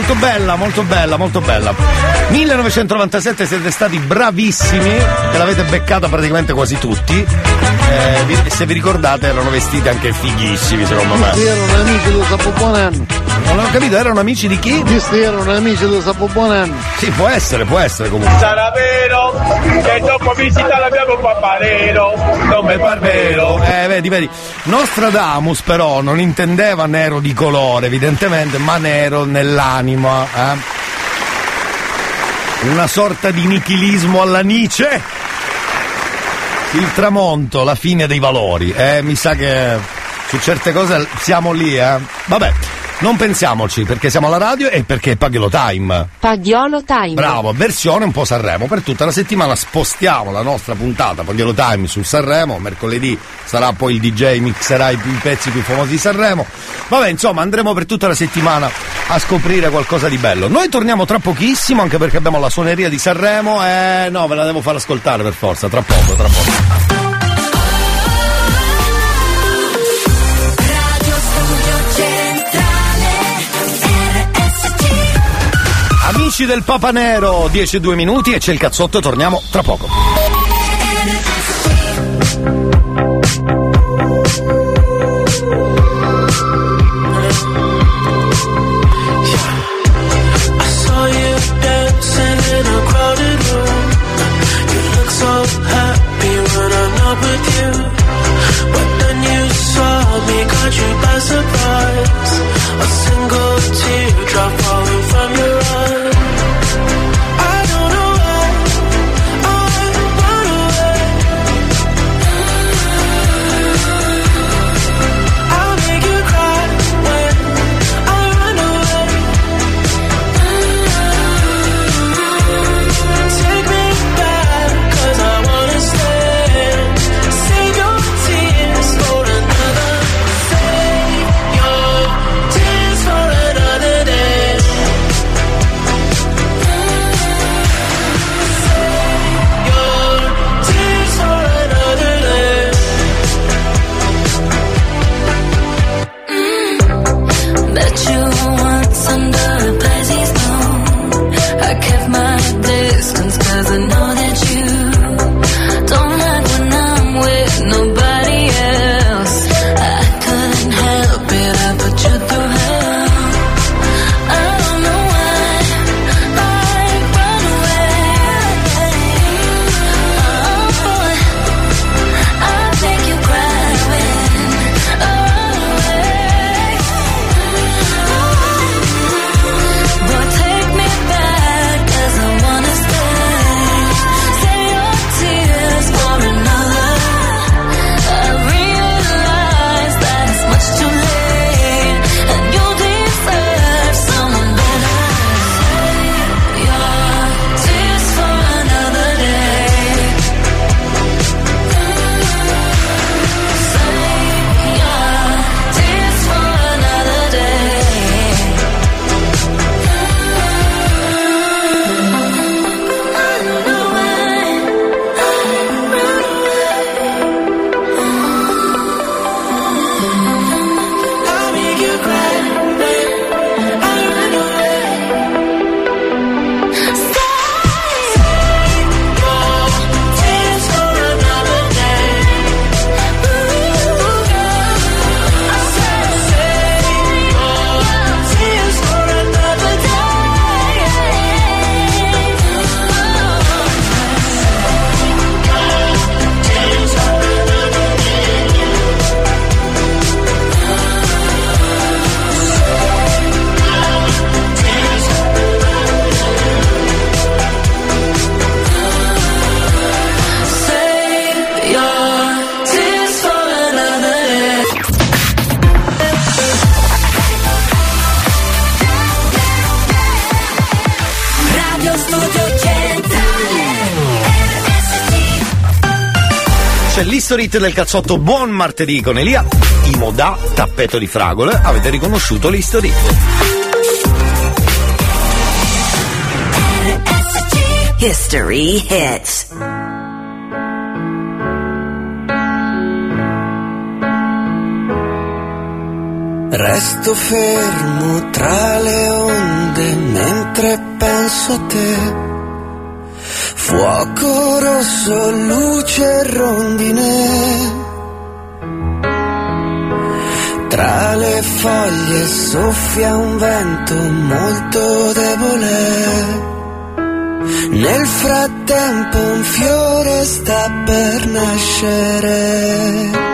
Molto bella, molto bella, molto bella. 1997 siete stati bravissimi e l'avete beccata praticamente quasi tutti. Eh, vi- se vi ricordate erano vestiti anche fighissimi secondo me. Questi erano amici di Sapobuonan. Non ho capito, erano amici di chi? Questi erano amici di Sapobuonan. Sì, può essere, può essere comunque. sarà vero che dopo visita l'abbiamo un papa nero nome barbero Eh, vedi, vedi. Nostradamus però non intendeva nero di colore, evidentemente, ma nero nell'anima. Eh. Una sorta di nichilismo alla Nietzsche. Il tramonto, la fine dei valori. Eh, mi sa che su certe cose siamo lì, eh. Vabbè, non pensiamoci, perché siamo alla radio e perché Pagliolo Time. Pagliolo Time. Bravo, versione un po' Sanremo. Per tutta la settimana spostiamo la nostra puntata Pagliolo Time su Sanremo. Mercoledì sarà poi il DJ mixerà i, i pezzi più famosi di Sanremo. Vabbè, insomma, andremo per tutta la settimana a scoprire qualcosa di bello. Noi torniamo tra pochissimo, anche perché abbiamo la suoneria di Sanremo. Eh no, ve la devo far ascoltare per forza, tra poco, tra poco. Amici del Papa Nero, 10 e 2 minuti e c'è il cazzotto torniamo tra poco. L'istorit del cazzotto Buon martedì con Elia. Timo da tappeto di fragole. Avete riconosciuto l'istorit. History hits. Resto fermo tra le onde mentre penso a te. Fuoco rosso, luce rondine. Tra le foglie soffia un vento molto debole. Nel frattempo un fiore sta per nascere.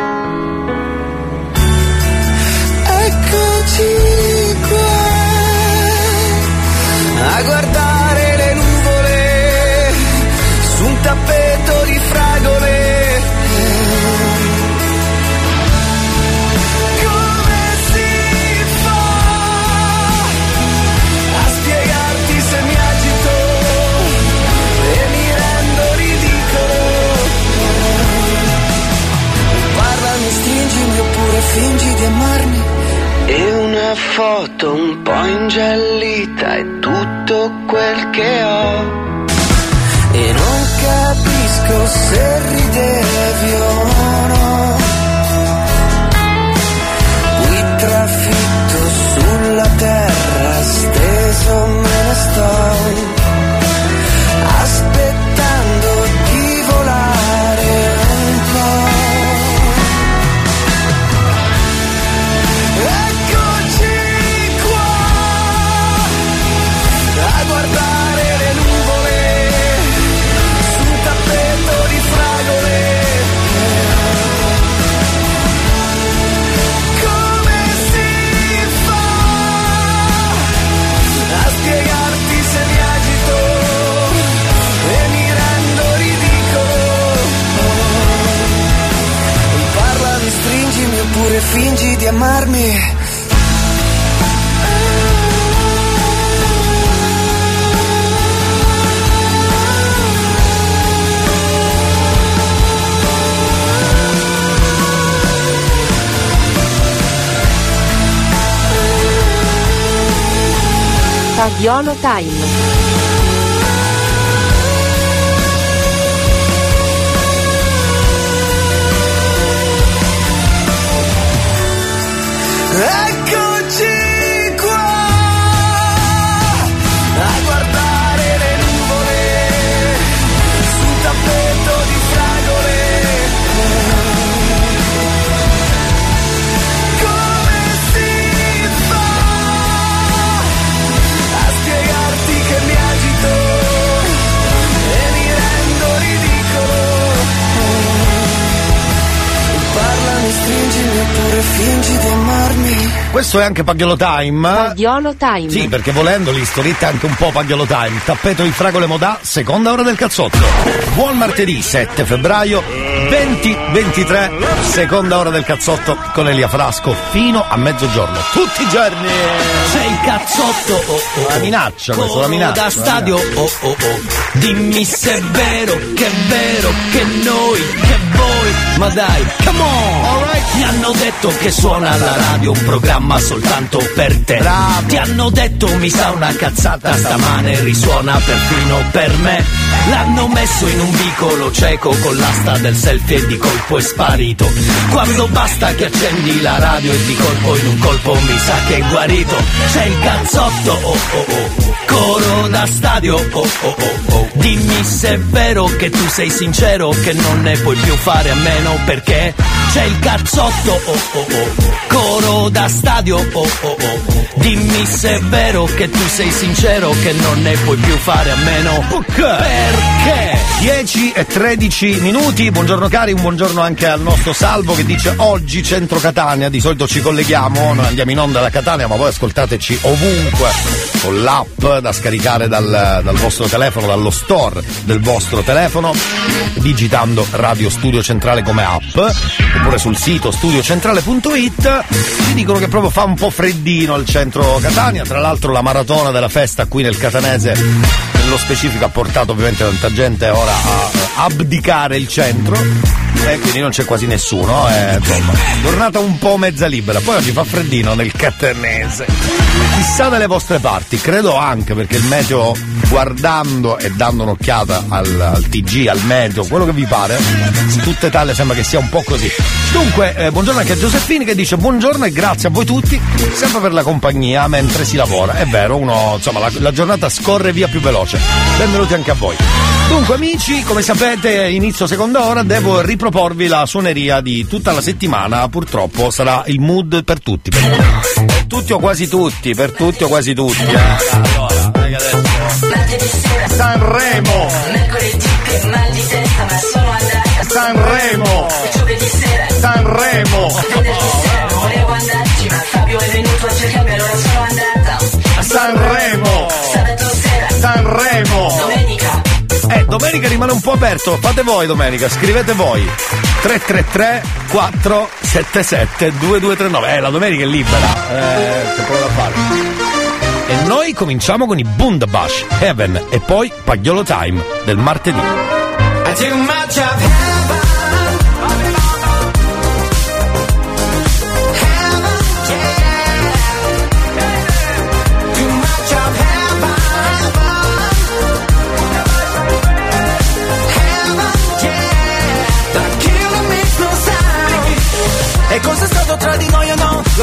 Fingi di amarmi. E una foto un po' ingiallita è tutto quel che ho. E non capisco se ridevi o no. Qui trafitto sulla terra, steso me ne sto. Fagiolo Time. Oppure fingi di amarmi. Questo è anche Pagliolo Time. Fagiolo Time. Sì, perché volendo l'istorit è anche un po' Pagliolo Time. Tappeto di fragole modà, seconda ora del cazzotto. Buon martedì 7 febbraio 2023, seconda ora del cazzotto con Elia Frasco fino a mezzogiorno. Tutti i giorni. C'è il cazzotto, oh oh. Una minaccia questa, Coro minaccia. da stadio, oh oh oh. Dimmi se è vero, che è vero, che noi, che voi. Ma dai, come on! Ti hanno detto che suona alla radio un programma soltanto per te. Ti hanno detto mi sa una cazzata stamane risuona perfino per me. L'hanno messo in un vicolo cieco con l'asta del selfie e di colpo è sparito. Quando basta che accendi la radio e di colpo in un colpo mi sa che è guarito. C'è il cazzotto, oh oh oh. Coro da stadio, oh oh oh oh. Dimmi se è vero che tu sei sincero, che non ne puoi più fare a meno perché c'è il cazzotto, oh oh oh. Coro da stadio, oh oh oh. Dimmi se è vero che tu sei sincero, che non ne puoi più fare a meno perché? 10 e 13 minuti, buongiorno cari, un buongiorno anche al nostro Salvo che dice oggi centro Catania, di solito ci colleghiamo, noi andiamo in onda da Catania ma voi ascoltateci ovunque con l'app da scaricare dal, dal vostro telefono, dallo store del vostro telefono, digitando Radio Studio Centrale come app, oppure sul sito studiocentrale.it, ci dicono che proprio fa un po' freddino al centro Catania, tra l'altro la maratona della festa qui nel Catanese nello specifico ha portato ovviamente tanta gente ora a a abdicare il centro e quindi non c'è quasi nessuno. Eh, insomma, giornata un po' mezza libera. Poi oggi fa freddino nel catanese. Chissà dalle vostre parti, credo anche perché il meteo, guardando e dando un'occhiata al, al TG, al meteo, quello che vi pare, in tutta Italia sembra che sia un po' così. Dunque, eh, buongiorno anche a Giuseppini che dice buongiorno e grazie a voi tutti, sempre per la compagnia mentre si lavora. È vero, uno, insomma, la, la giornata scorre via più veloce. Benvenuti anche a voi. Dunque amici, come sapete, inizio seconda ora, devo riproporvi la suoneria di tutta la settimana, purtroppo sarà il mood per tutti. Per, tutti o quasi tutti, per tutti o quasi tutti. eh. Allora, adesso... Sanremo Sanremo Sanremo Sanremo sera Sanremo Domenica Eh, domenica rimane un po' aperto, fate voi domenica, scrivete voi. 333 477 2239. Eh, la domenica è libera. Eh, che provo da fare. E noi cominciamo con i Bundabash, Heaven e poi Pagliolo Time del martedì.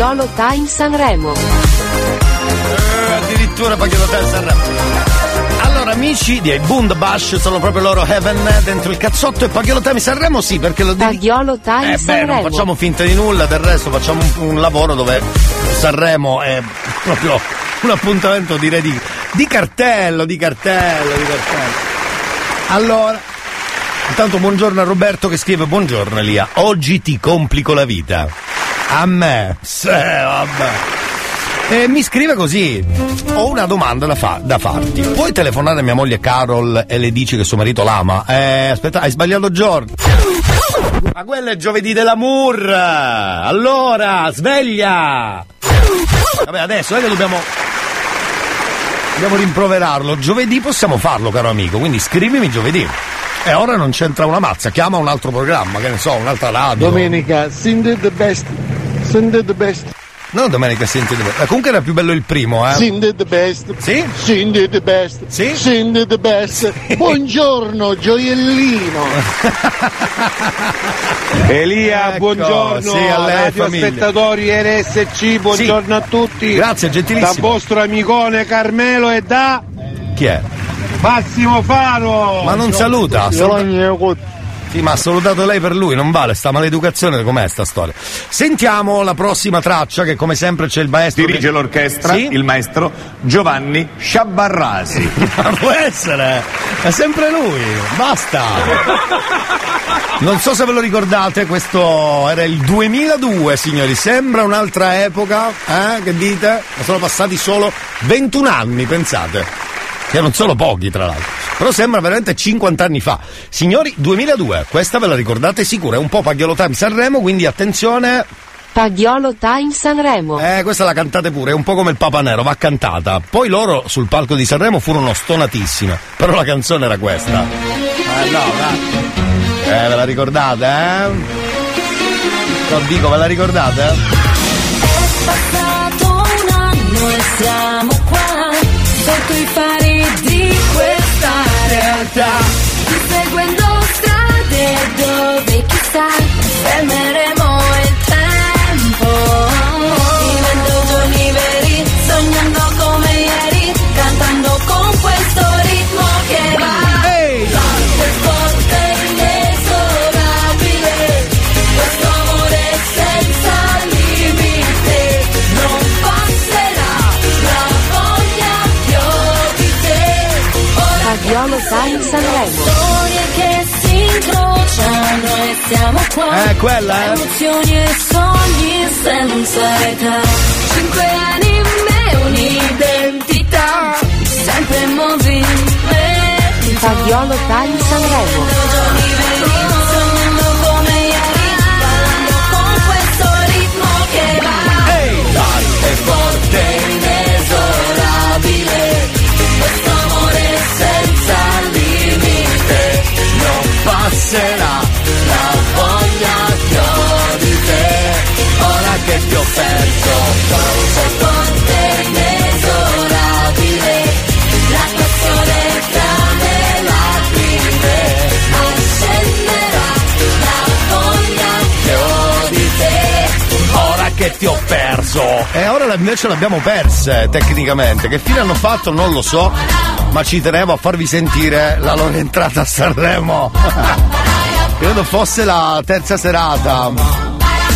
Pagliolo Time Sanremo. Eh, addirittura Pagliolo Time Sanremo. Allora, amici di Bundabash sono proprio loro Heaven dentro il cazzotto e Pagliolo Time Sanremo sì, perché lo devi Pagliolo Time Eh beh, non Sanremo. facciamo finta di nulla, del resto facciamo un, un lavoro dove Sanremo è proprio un appuntamento direi di, di cartello, di cartello, di cartello. Allora, intanto buongiorno a Roberto che scrive buongiorno Elia, oggi ti complico la vita. A me? Sì, vabbè. E mi scrive così: Ho una domanda da, fa- da farti. Puoi telefonare a mia moglie Carol e le dici che suo marito l'ama? Eh, aspetta, hai sbagliato giorno. Ma quello è giovedì dell'amour! Allora, sveglia! Vabbè, adesso è che dobbiamo. Dobbiamo rimproverarlo. Giovedì possiamo farlo, caro amico, quindi scrivimi giovedì. E ora non c'entra una mazza, chiama un altro programma, che ne so, un'altra radio. Domenica, Cindy the best. Cindy the best. No, domenica senti. Eh, comunque era più bello il primo, eh. Cindy the best. Sì? Cindy the best. Sì? Cindy the best. Buongiorno, gioiellino. [laughs] Elia, Ecco, buongiorno sì, a lei, spettatori RSC, buongiorno a tutti. Grazie, gentilissimo. Da vostro amicone Carmelo e da Chi è? Massimo Faro. Ma non saluta. Io Sì, ma ha salutato lei per lui, non vale, sta maleducazione, com'è sta storia? Sentiamo la prossima traccia che come sempre c'è il maestro. Dirige che- l'orchestra Sì? il maestro Giovanni Sciabarrasi. [laughs] Ma può essere, è sempre lui, basta. Non so se ve lo ricordate, questo era il 2002, signori, sembra un'altra epoca, eh? Che dite? Ma sono passati solo 21 anni, pensate. Che non sono pochi, tra l'altro. Però sembra veramente 50 anni fa. Signori, 2002, questa ve la ricordate sicuro, è un po' Pagliolo Time Sanremo, quindi attenzione, Pagliolo Time Sanremo. eh, questa la cantate pure, è un po' come il Papa Nero, va cantata. Poi loro sul palco di Sanremo furono stonatissime, però la canzone era questa. Eh no, dai. Eh, ve la ricordate, eh? Lo dico, ve la ricordate? passato un anno e siamo qua sotto i fari realtà seguendo strade dove quella, eh. Perso. E ora invece l'abbiamo perse tecnicamente. Che fine hanno fatto non lo so, ma ci tenevo a farvi sentire la loro entrata a Sanremo. [laughs] Credo fosse la terza serata.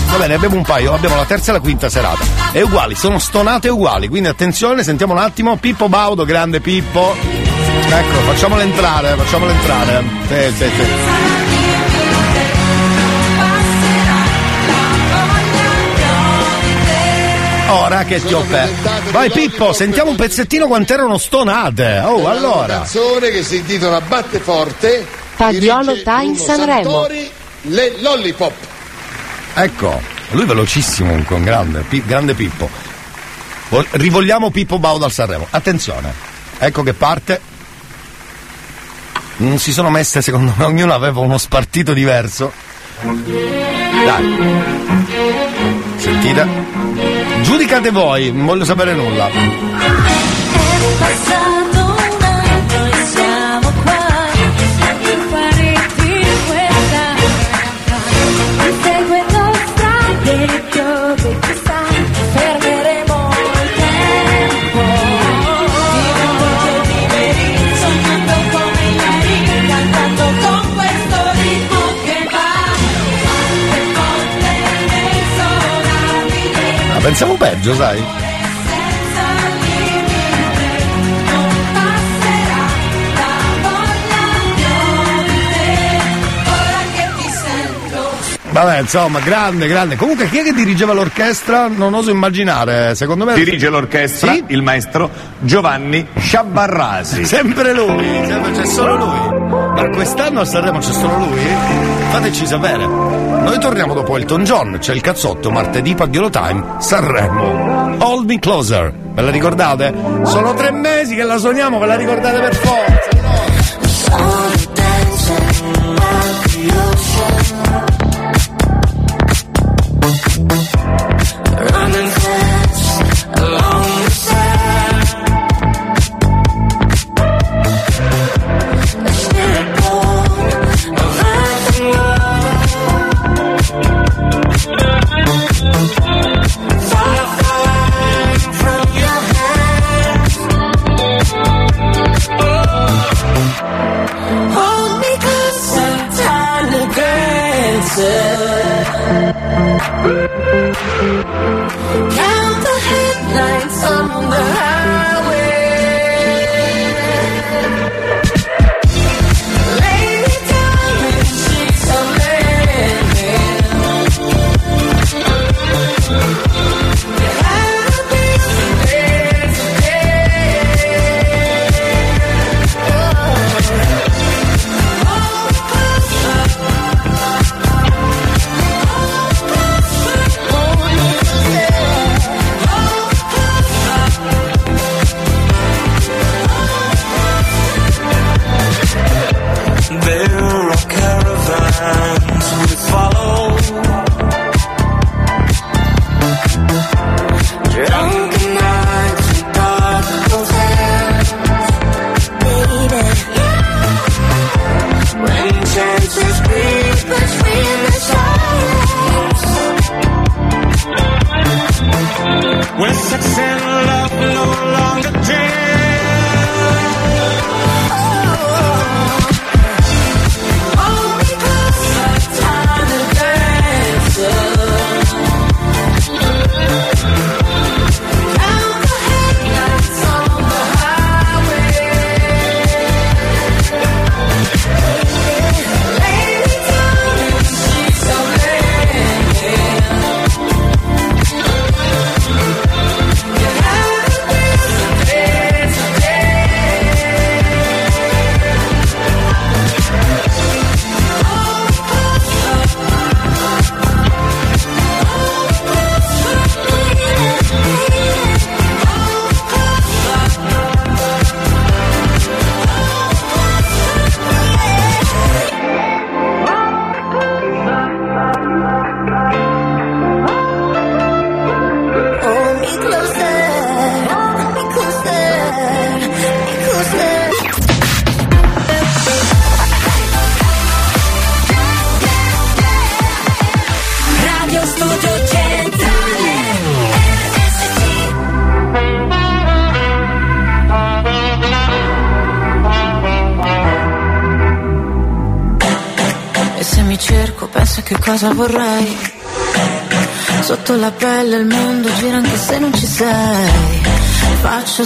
Va bene, abbiamo un paio, abbiamo la terza e la quinta serata. E uguali, sono stonate uguali, quindi attenzione, sentiamo un attimo. Pippo Baudo, grande Pippo. Ecco, facciamolo entrare, facciamolo entrare. Sì, sì, sì. Ora che ti ho perso. Vai Pippo, sentiamo un pezzettino quant'erano stonate. Oh, Una allora. canzone che si intitola Batte Forte. Dirige Time Sanremo. Le Lollipop. Ecco, lui velocissimo, comunque, un grande, Pi- grande Pippo. Rivogliamo Pippo Baudo al Sanremo. Attenzione, ecco che parte. Non si sono messe, secondo me, ognuno aveva uno spartito diverso. Dai. Sentite. Giudicate voi, non voglio sapere nulla. passato un pensavo peggio, sai? Vabbè, insomma, grande, grande. Comunque, chi è che dirigeva l'orchestra? Non oso immaginare. Secondo me. Dirige l'orchestra Sì? il maestro Giovanni Sciabarrasi. [laughs] Sempre lui, sempre c'è solo lui. Ma quest'anno a Sanremo c'è solo lui? Fateci sapere. Noi torniamo dopo Elton John, c'è il cazzotto, martedì Pagliolo Time, Sanremo. Hold me closer, ve la ricordate? Sono tre mesi che la suoniamo, ve la ricordate per forza. Running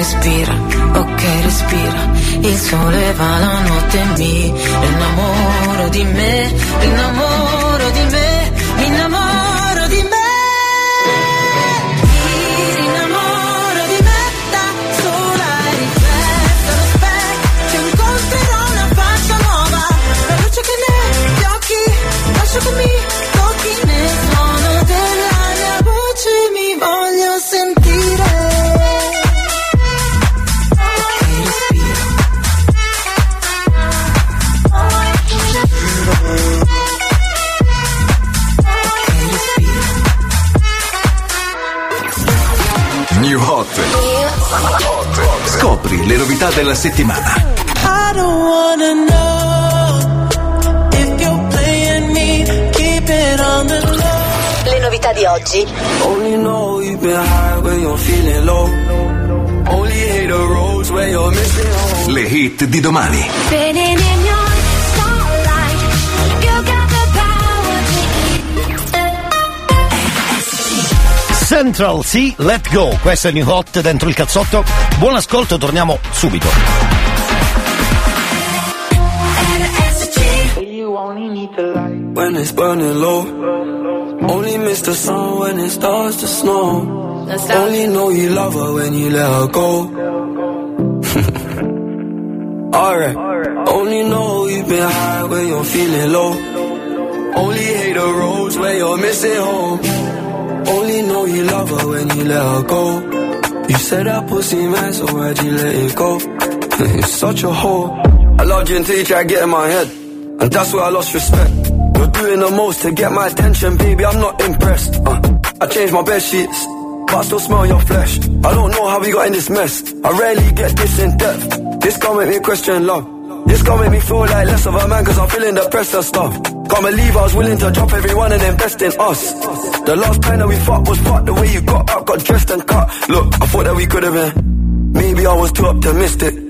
respira, ok, respira. Il sole va la notte mi innamoro di me, innamoro di me, le novità della settimana. I don't wanna know if you're playing me, keep it on the low. Le novità di oggi. Only know you've been high when you're feeling low. Only hate the roads where you're missing home. Le hit di domani. Spinning in Central C, Let Go. Questo è New Hot dentro il cazzotto. Buon ascolto, torniamo subito. When it's burning low. Only miss the sun when it starts to snow. Only know you love her when you let her go. [laughs] Alright. Only know you've been high when you're feeling low. Only hate the roads where you're missing home. Only know you love her when you let her go. You said that pussy man, so why'd you let it go? [laughs] You're such a whore. I loved you until you tried in my head. And that's where I lost respect. You're doing the most to get my attention, baby. I'm not impressed. Uh, I changed my bed sheets, but I still smell your flesh. I don't know how we got in this mess. I rarely get this in depth. This can't make me question love. This can't make me feel like less of a man cause I'm feeling depressed and stuff. Can't believe I was willing to drop everyone and invest in us. The last time that we fucked was fucked the way you got up, got dressed and cut. Look, I thought that we could have been. Maybe I was too optimistic.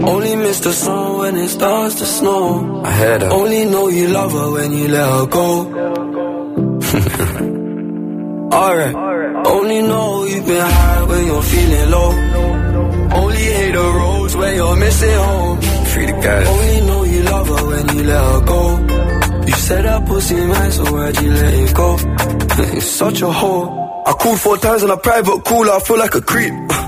Only miss the sun when it starts to snow. I heard her. Only know you love her when you let her go. [laughs] Alright. Only know you've been high when you're feeling low. Only hate the roads when you're missing home. Free the guys. Only know you love her when you let her go. You said that pussy man, so why'd you let it go? [laughs] You're such a whore. I called four times on a private call, I feel like a creep. [laughs]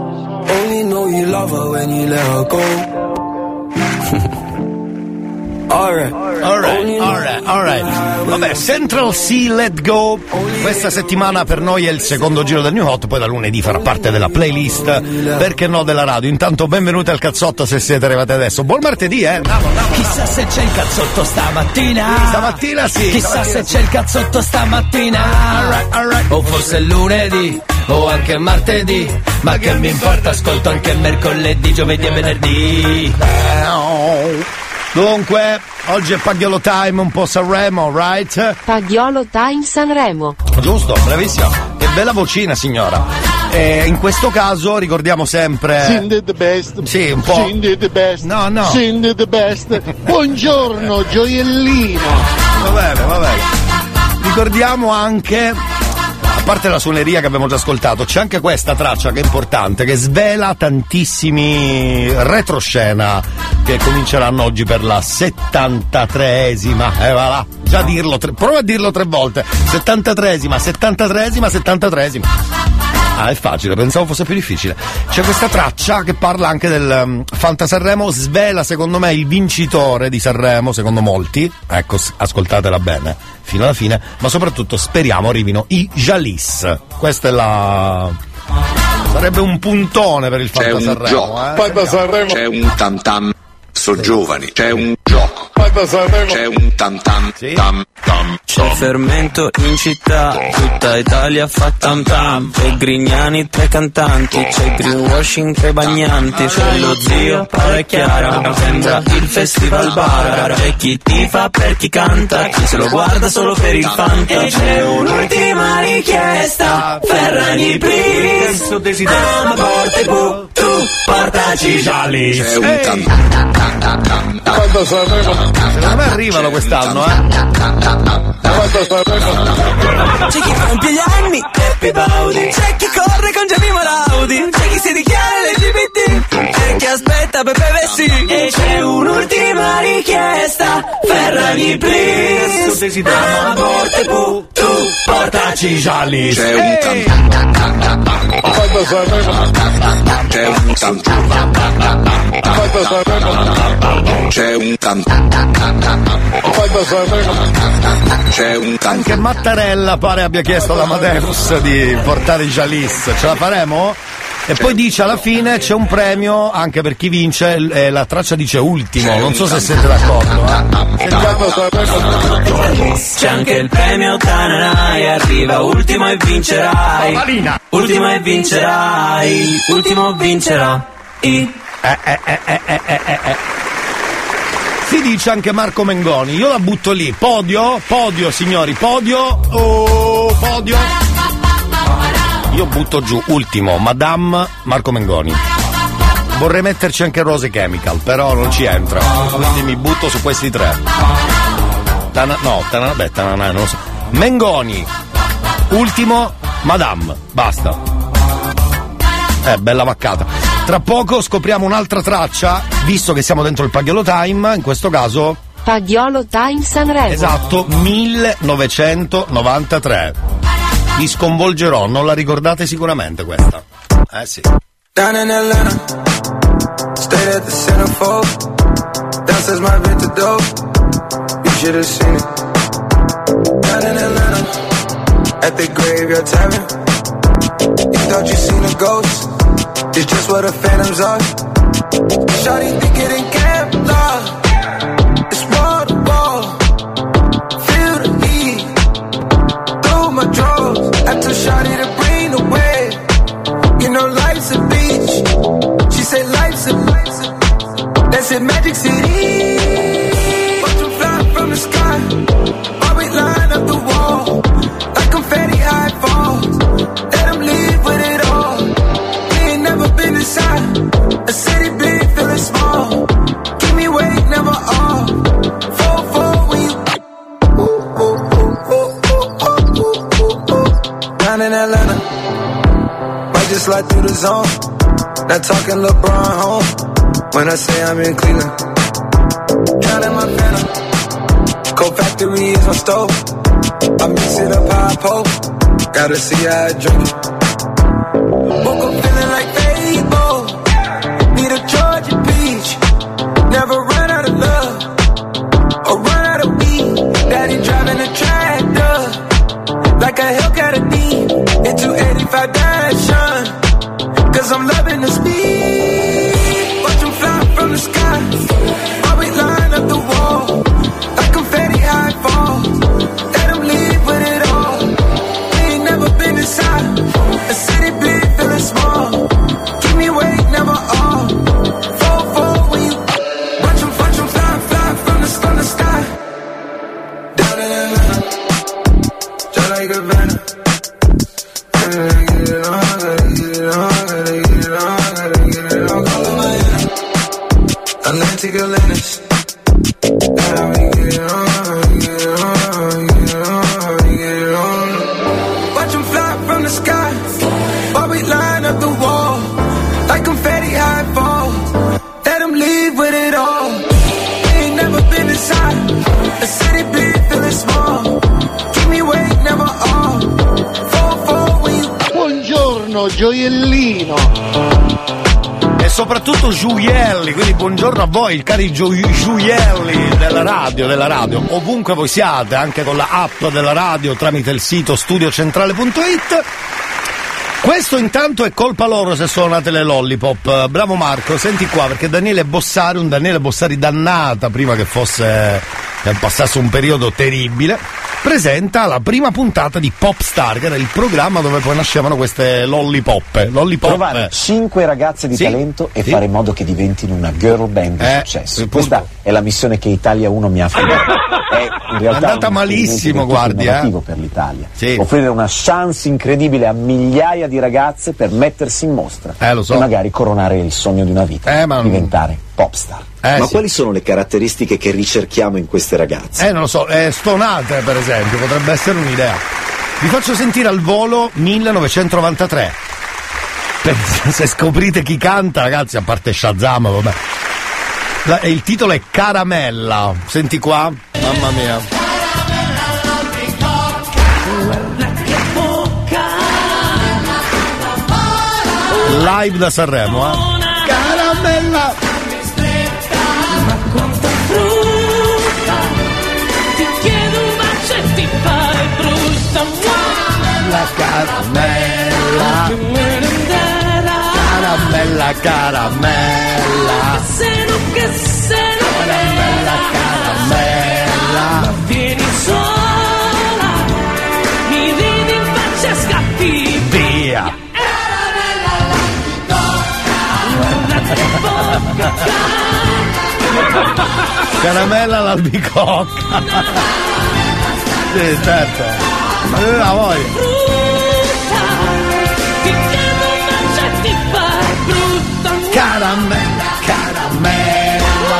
Only know you love her when you let her go. [laughs] alright, Alright, alright, alright. Vabbè, Central Sea Let Go. Questa settimana per noi è il secondo giro del New Hot, poi da lunedì farà parte della playlist, perché no, della radio. Intanto benvenuti al cazzotto se siete arrivati adesso. Buon martedì, eh! Andiamo, andiamo. Chissà se c'è il cazzotto stamattina. Stamattina sì. Chissà stamattina se c'è il cazzotto stamattina. Alright, alright. O forse lunedì. O anche martedì. Ma che mi importa, ascolto anche mercoledì, giovedì e venerdì. Dunque, oggi è Pagliolo Time, un po' Sanremo, right? Pagliolo Time Sanremo. Giusto, bravissima. Che bella vocina, signora. E in questo caso ricordiamo sempre. Cindy the best. Sì, un po'. Cindy the best. No, no. Cindy the best. Buongiorno, gioiellino. Va bene, va bene. Ricordiamo anche, a parte la suoneria che abbiamo già ascoltato, c'è anche questa traccia che è importante, che svela tantissimi retroscena che cominceranno oggi per la 73esima. Eh, va là. Già dirlo, tre- prova a dirlo tre volte. 73esima, 73esima, 73esima. Ah, è facile, pensavo fosse più difficile. C'è questa traccia che parla anche del um, Fanta Sanremo, svela secondo me il vincitore di Sanremo, secondo molti. Ecco, ascoltatela bene fino alla fine, ma soprattutto speriamo arrivino i Jalis. Questa è la. Sarebbe un puntone per il Fanta Sanremo, eh? C'è un tam tam. Sono giovani. C'è un gioco. C'è un tam tam. Tam tam. C'è fermento in città, tutta Italia fa tam tam. C'è Grignani tra i cantanti, c'è greenwashing tra i bagnanti, c'è lo zio Parecchiara, sembra il festival bar. C'è chi tifa per chi canta, chi se lo guarda solo per il fanta. E c'è un'ultima richiesta, Ferragni please. Ama porte bu, tu portaci gialli. C'è un tam tam. Quando Sanremo? Secondo me arrivano quest'anno, eh? Quando Sanremo? C'è chi compie gli anni, Happy Baudi C'è chi corre con Gianni Malaudi C'è chi si dichiara LGBT E chi aspetta Pepe Vessi E c'è un'ultima richiesta Ferragni please Ama porte bu, tu portaci gialli C'è un tam? C'è un tam? C'è un tam? C'è un tam Anche Mattarella pare abbia chiesto ad Amadeus di portare i Jalis. Ce la faremo? E poi dice alla fine c'è un premio anche per chi vince, e la traccia dice ultimo, non so se siete d'accordo. Eh. C'è anche il premio Tananai, arriva ultimo e vincerai. Ultimo e vincerai, ultimo vincerà. I. Eh, eh, eh, eh, eh, eh, eh, eh. Si dice anche Marco Mengoni, io la butto lì, podio, podio signori, podio, oh, podio. Io butto giù, ultimo, Madame Marco Mengoni. Vorrei metterci anche Rose Chemical, però non ci entra, quindi mi butto su questi tre. Tana- no, Tana- beh, Tananai, non lo so. Mengoni, ultimo, Madame, basta. Eh, bella vaccata. Tra poco scopriamo un'altra traccia, visto che siamo dentro il Paghiolo Time, in questo caso, Paghiolo Time Sanremo. esatto, 1993. Vi sconvolgerò, non la ricordate sicuramente questa. Eh sì. Down in Atlanta, stayed at the centerfold. Downstairs my vintage dope, you should have seen it. Down in Atlanta, at the graveyard tavern. You thought you seen a ghost, it's just what the phantoms are. Shawty think it That's in Magic City. Watch them fly from the sky. While we line up the wall. Like confetti high falls. Let them leave with it all. We ain't never been inside. A city big, feeling small. Give me weight, never off. Four, four when you. Down in Atlanta. Might just slide through the zone. Not talking LeBron home. When I say I'm in Cleveland. Drowning my phantom. Cold factory is my stove. I mix it up how I post. Gotta see how I drink it. Woke up feeling like Fable. Need a Georgia peach. Never run out of love. Or run out of weed. Daddy driving a tractor. Like a Hellcat a D. Into 85 Dashan. Cause I'm loving the speed. The sky. Buongiorno, gioiellino. E soprattutto gioielli, quindi buongiorno a voi, cari gio- gioielli della radio, della radio, ovunque voi siate, anche con la app della radio tramite il sito studiocentrale.it. Questo intanto è colpa loro se suonate le lollipop. Bravo Marco, senti qua perché Daniele Bossari, un Daniele Bossari dannata prima che fosse che passasse un periodo terribile, presenta la prima puntata di Popstar, che era il programma dove poi nascevano queste lollipop. Lollipop. Trovare cinque ragazze di Sì, talento e sì. fare in modo che diventino una girl band di Eh, successo. il Questa è la missione che Italia 1 mi ha affidato. [laughs] è in realtà andata un malissimo, guardi, eh. innovativo per l'Italia. Sì. Offrire una chance incredibile a migliaia di ragazze per mettersi in mostra Eh, lo so. e magari coronare il sogno di una vita, Eh, ma- diventare popstar. Eh, ma sì. quali sono le caratteristiche che ricerchiamo in queste ragazze? Eh, non lo so, eh, stonate per esempio, potrebbe essere un'idea. Vi faccio sentire al volo 1993. Per- se scoprite chi canta, ragazzi, a parte Shazam, vabbè. La- e il titolo è Caramella. Senti qua? Mamma mia. Live da Sanremo, eh? Brutta La caramella! Caramella, caramella. Se non che se non bella caramella. Vieni sola, mi ridi in faccia e scappi Via. Guarda che bocca Caramella all'albicocca. sì, certo. Ma non la Caramella, caramella.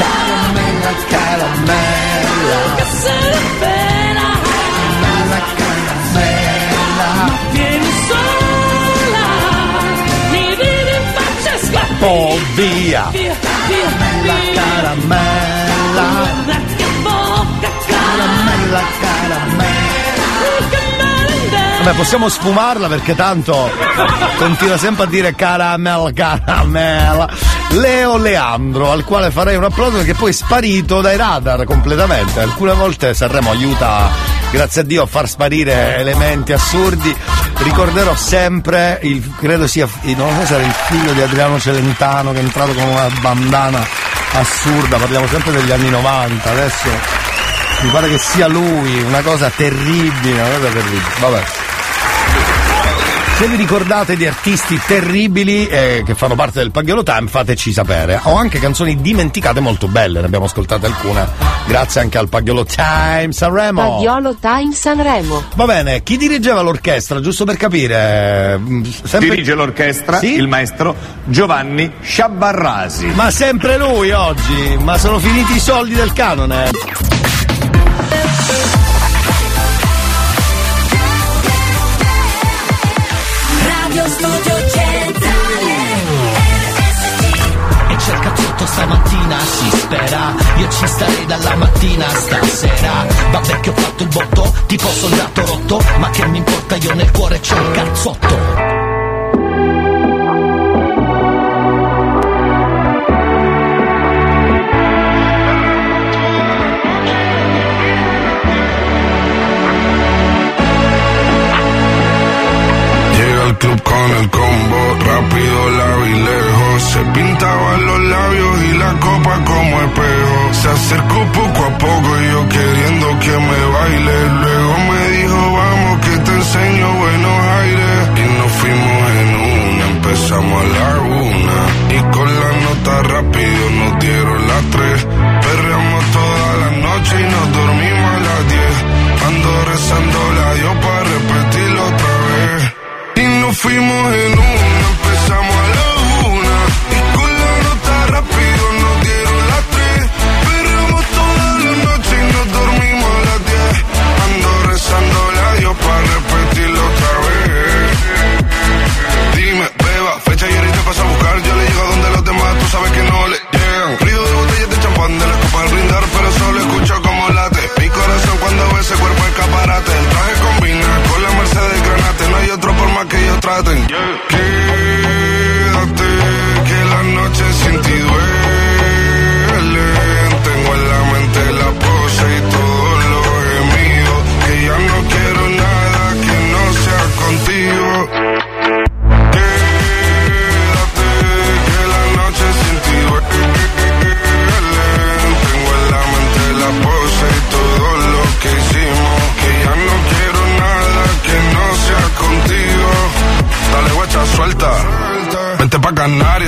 Caramella, caramella. Che se ne bella Caramella, caramella. Vieni sola, mi ridi in faccia e Oh, via. Via, via, La via caramella. Bocca Caramella, caramella. Vabbè, possiamo sfumarla perché tanto continua sempre a dire caramella, caramella. Leo Leandro, al quale farei un applauso perché poi è sparito dai radar completamente. Alcune volte Sanremo aiuta, grazie a Dio, a far sparire elementi assurdi. Ricorderò sempre il, credo sia, non so se era il figlio di Adriano Celentano che è entrato con una bandana assurda, parliamo sempre degli anni 90, adesso mi pare che sia lui, una cosa terribile, una cosa terribile. Vabbè. Se vi ricordate di artisti terribili eh, che fanno parte del Pagliolo Time, fateci sapere. Ho anche canzoni dimenticate molto belle, ne abbiamo ascoltate alcune. Grazie anche al Pagliolo Time Sanremo. Pagliolo Time Sanremo. Va bene, chi dirigeva l'orchestra, giusto per capire? mm, Sempre... Dirige l'orchestra il maestro Giovanni Sciabarrasi. Ma sempre lui oggi, ma sono finiti i soldi del canone. Stamattina, si spera. Io ci starei dalla mattina stasera. Vabbè che ho fatto il botto, tipo soldato rotto Ma che mi importa, io nel cuore c'ho un cazzotto. Llega al club con el combo, rápido la lejos. Se pintaban los labios y la copa como espejo. Se acercó poco a poco y yo queriendo que me baile. Luego me dijo, vamos que te enseño buenos aires. Y nos fuimos en una, empezamos a la una. Y con la nota rápido nos dieron las tres. Perreamos toda la noche y nos dormimos a las diez. Ando rezando la Dios para repetirlo otra vez. Y nos fuimos en una, traten. Yeah.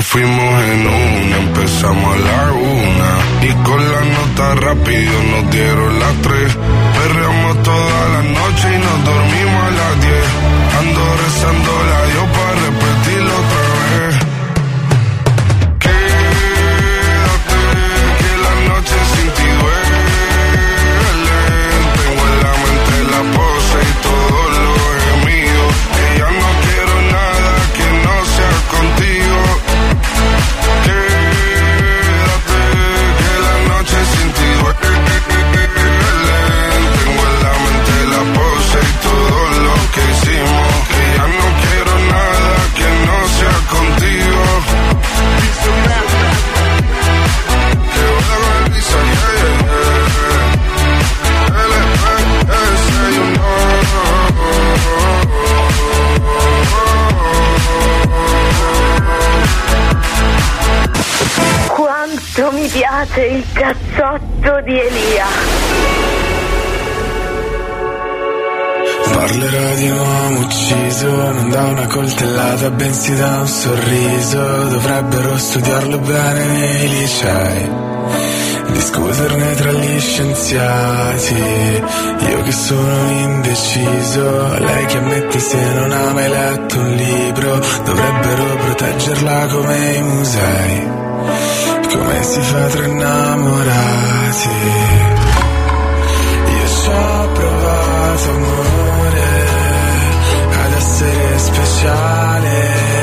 Fuimos en una, empezamos a la una. Y con la nota rápido nos dieron las tres. Perreamos toda la noche mi piace il cazzotto di Elia. Parlerò di un uomo ucciso non da una coltellata bensì da un sorriso. Dovrebbero studiarlo bene nei licei Discuterne tra gli scienziati. Io che sono indeciso Lei che ammette se non ha mai letto un libro Dovrebbero proteggerla come i musei Come si fa tra innamorati? Io ci ho provato amore Ad essere speciale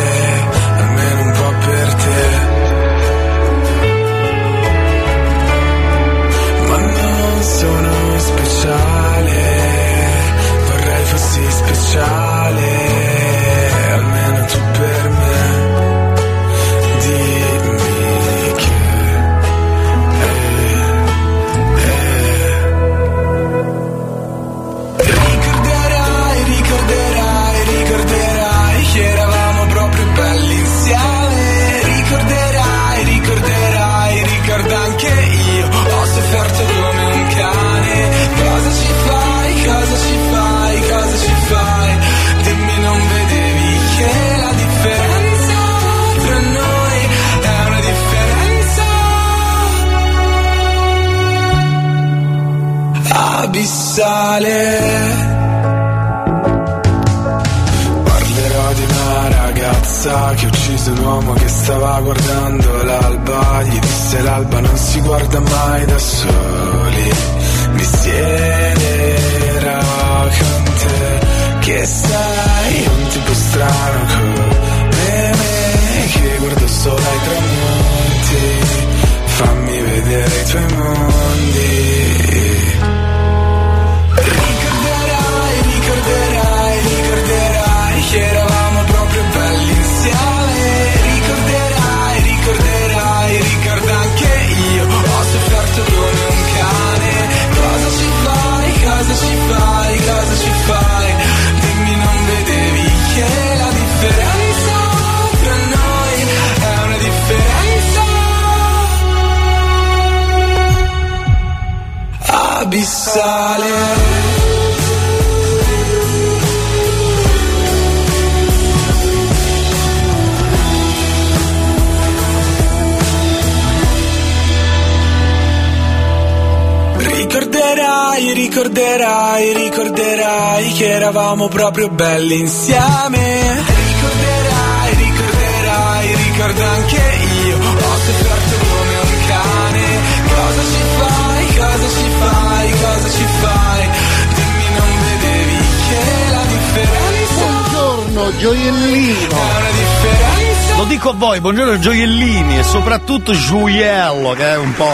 ucciso un uomo che stava guardando l'alba Gli disse l'alba non si guarda mai da soli. Mi siederò con te Che sei un tipo strano come me Che guardo solo ai tramonti. Fammi vedere i tuoi mondi eravamo proprio belli insieme. Ricorderai, ricorderai, ricorda anche io. Ho sofferto come un cane. Cosa ci fai, cosa ci fai, cosa ci fai? Dimmi non vedevi che la differenza Buongiorno, gioiellino. è una differenza. Lo dico a voi, buongiorno gioiellini e soprattutto gioiello che è un po'.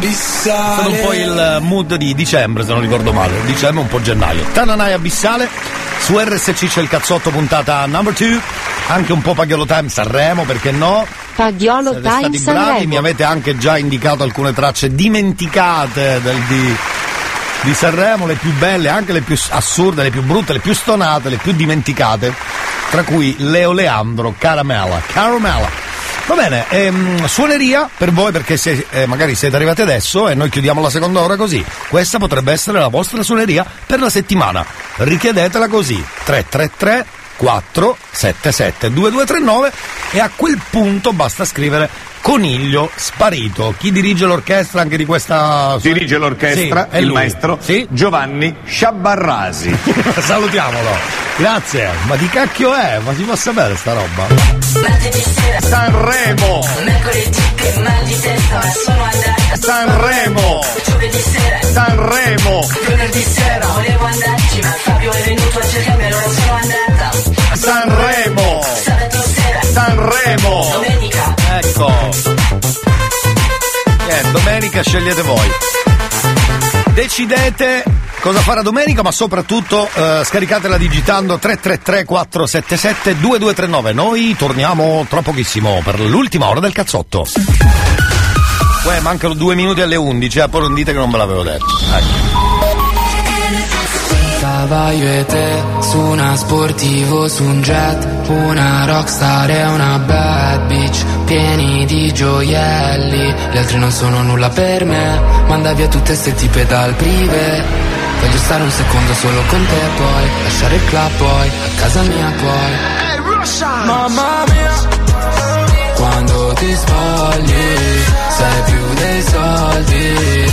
È stato un po' il mood di dicembre, se non ricordo male. Dicembre, un po' gennaio. Tananai abissale. Su RSC c'è il cazzotto puntata number 2. Anche un po' Pagliolo Time Sanremo, perché no? Pagliolo Siete stati Time bravi, mi Sanremo. avete anche già indicato alcune tracce dimenticate del, di, di Sanremo, le più belle, anche le più assurde, le più brutte, le più stonate, le più dimenticate, tra cui Leo Leandro, Caramella, Caramella. Va bene, ehm, suoneria per voi perché se eh, magari siete arrivati adesso e noi chiudiamo la seconda ora così, questa potrebbe essere la vostra suoneria per la settimana. Richiedetela così, 333 477 2239 e a quel punto basta scrivere coniglio sparito. Chi dirige l'orchestra anche di questa Dirige l'orchestra Sì, è il lui. maestro Giovanni Sciabarrasi. [laughs] Salutiamolo. Grazie. Ma di cacchio è? Ma si può sapere sta roba? Martedì sera Sanremo Mercoledì che mal di testa ma sono andata Sanremo Giovedì sera Sanremo Venerdì sera volevo andarci ma Fabio è venuto a cercarmi allora sono andata Sanremo Sabato sera Sanremo Domenica Ecco. Eh, domenica scegliete voi. Decidete cosa fare a domenica, ma soprattutto eh, scaricatela digitando 333 477 2239. Noi torniamo tra pochissimo per l'ultima ora del cazzotto. Uè, mancano due minuti alle 11, eh, poi non dite che non ve l'avevo detto. Ecco. Stava io e te su una sportivo, su un jet una rockstar e una bad bitch Pieni di gioielli. Gli altri non sono nulla per me Manda via tutte ste tipe dal prive Voglio stare un secondo solo con te poi Lasciare il club poi A casa mia poi. Mamma mia! Quando ti spogli sei più dei soldi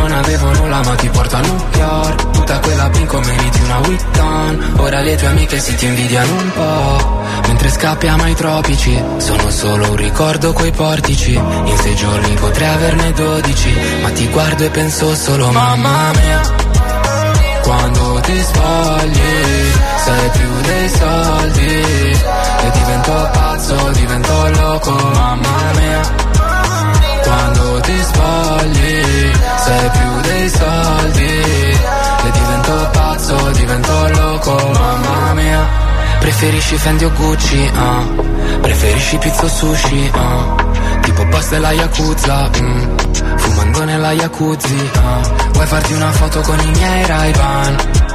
Non avevo nulla ma ti porto a New Tutta quella pinco meriti una Witton. Ora le tue amiche si ti invidiano un po' Mentre scappiamo ai tropici Sono solo un ricordo quei portici. In sei giorni potrei averne dodici Ma ti guardo e penso solo mamma mia quando ti spogli sei più dei soldi. E divento pazzo, divento loco, mamma mia. Quando ti spogli sei più dei soldi e divento pazzo, divento loco, mamma mia. Preferisci Fendi o Gucci, ah. Preferisci pizza o sushi, ah. Tipo boss della Yakuza, mm. Fumando nella Jacuzzi, ah. Vuoi farti una foto con i miei ray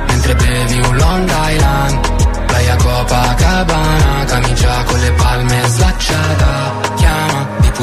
Mentre bevi un Long Island Playa Copacabana Camicia con le palme slacciata Chiama,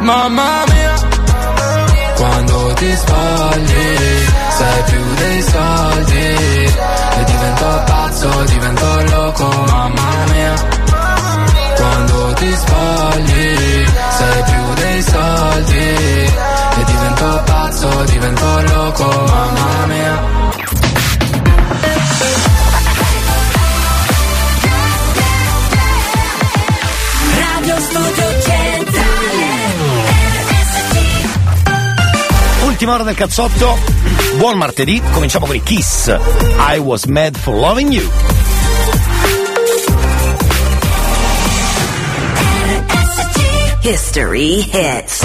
Mamma mia. Quando ti spogli Sei più dei soldi. E divento pazzo, divento loco. Mamma mia. Quando ti spogli Sei più dei soldi. E divento pazzo, divento loco. Mamma mia. Radio Studio Ultima ora del cazzotto. Buon martedì, cominciamo con i Kiss. I was mad for loving you. History hits.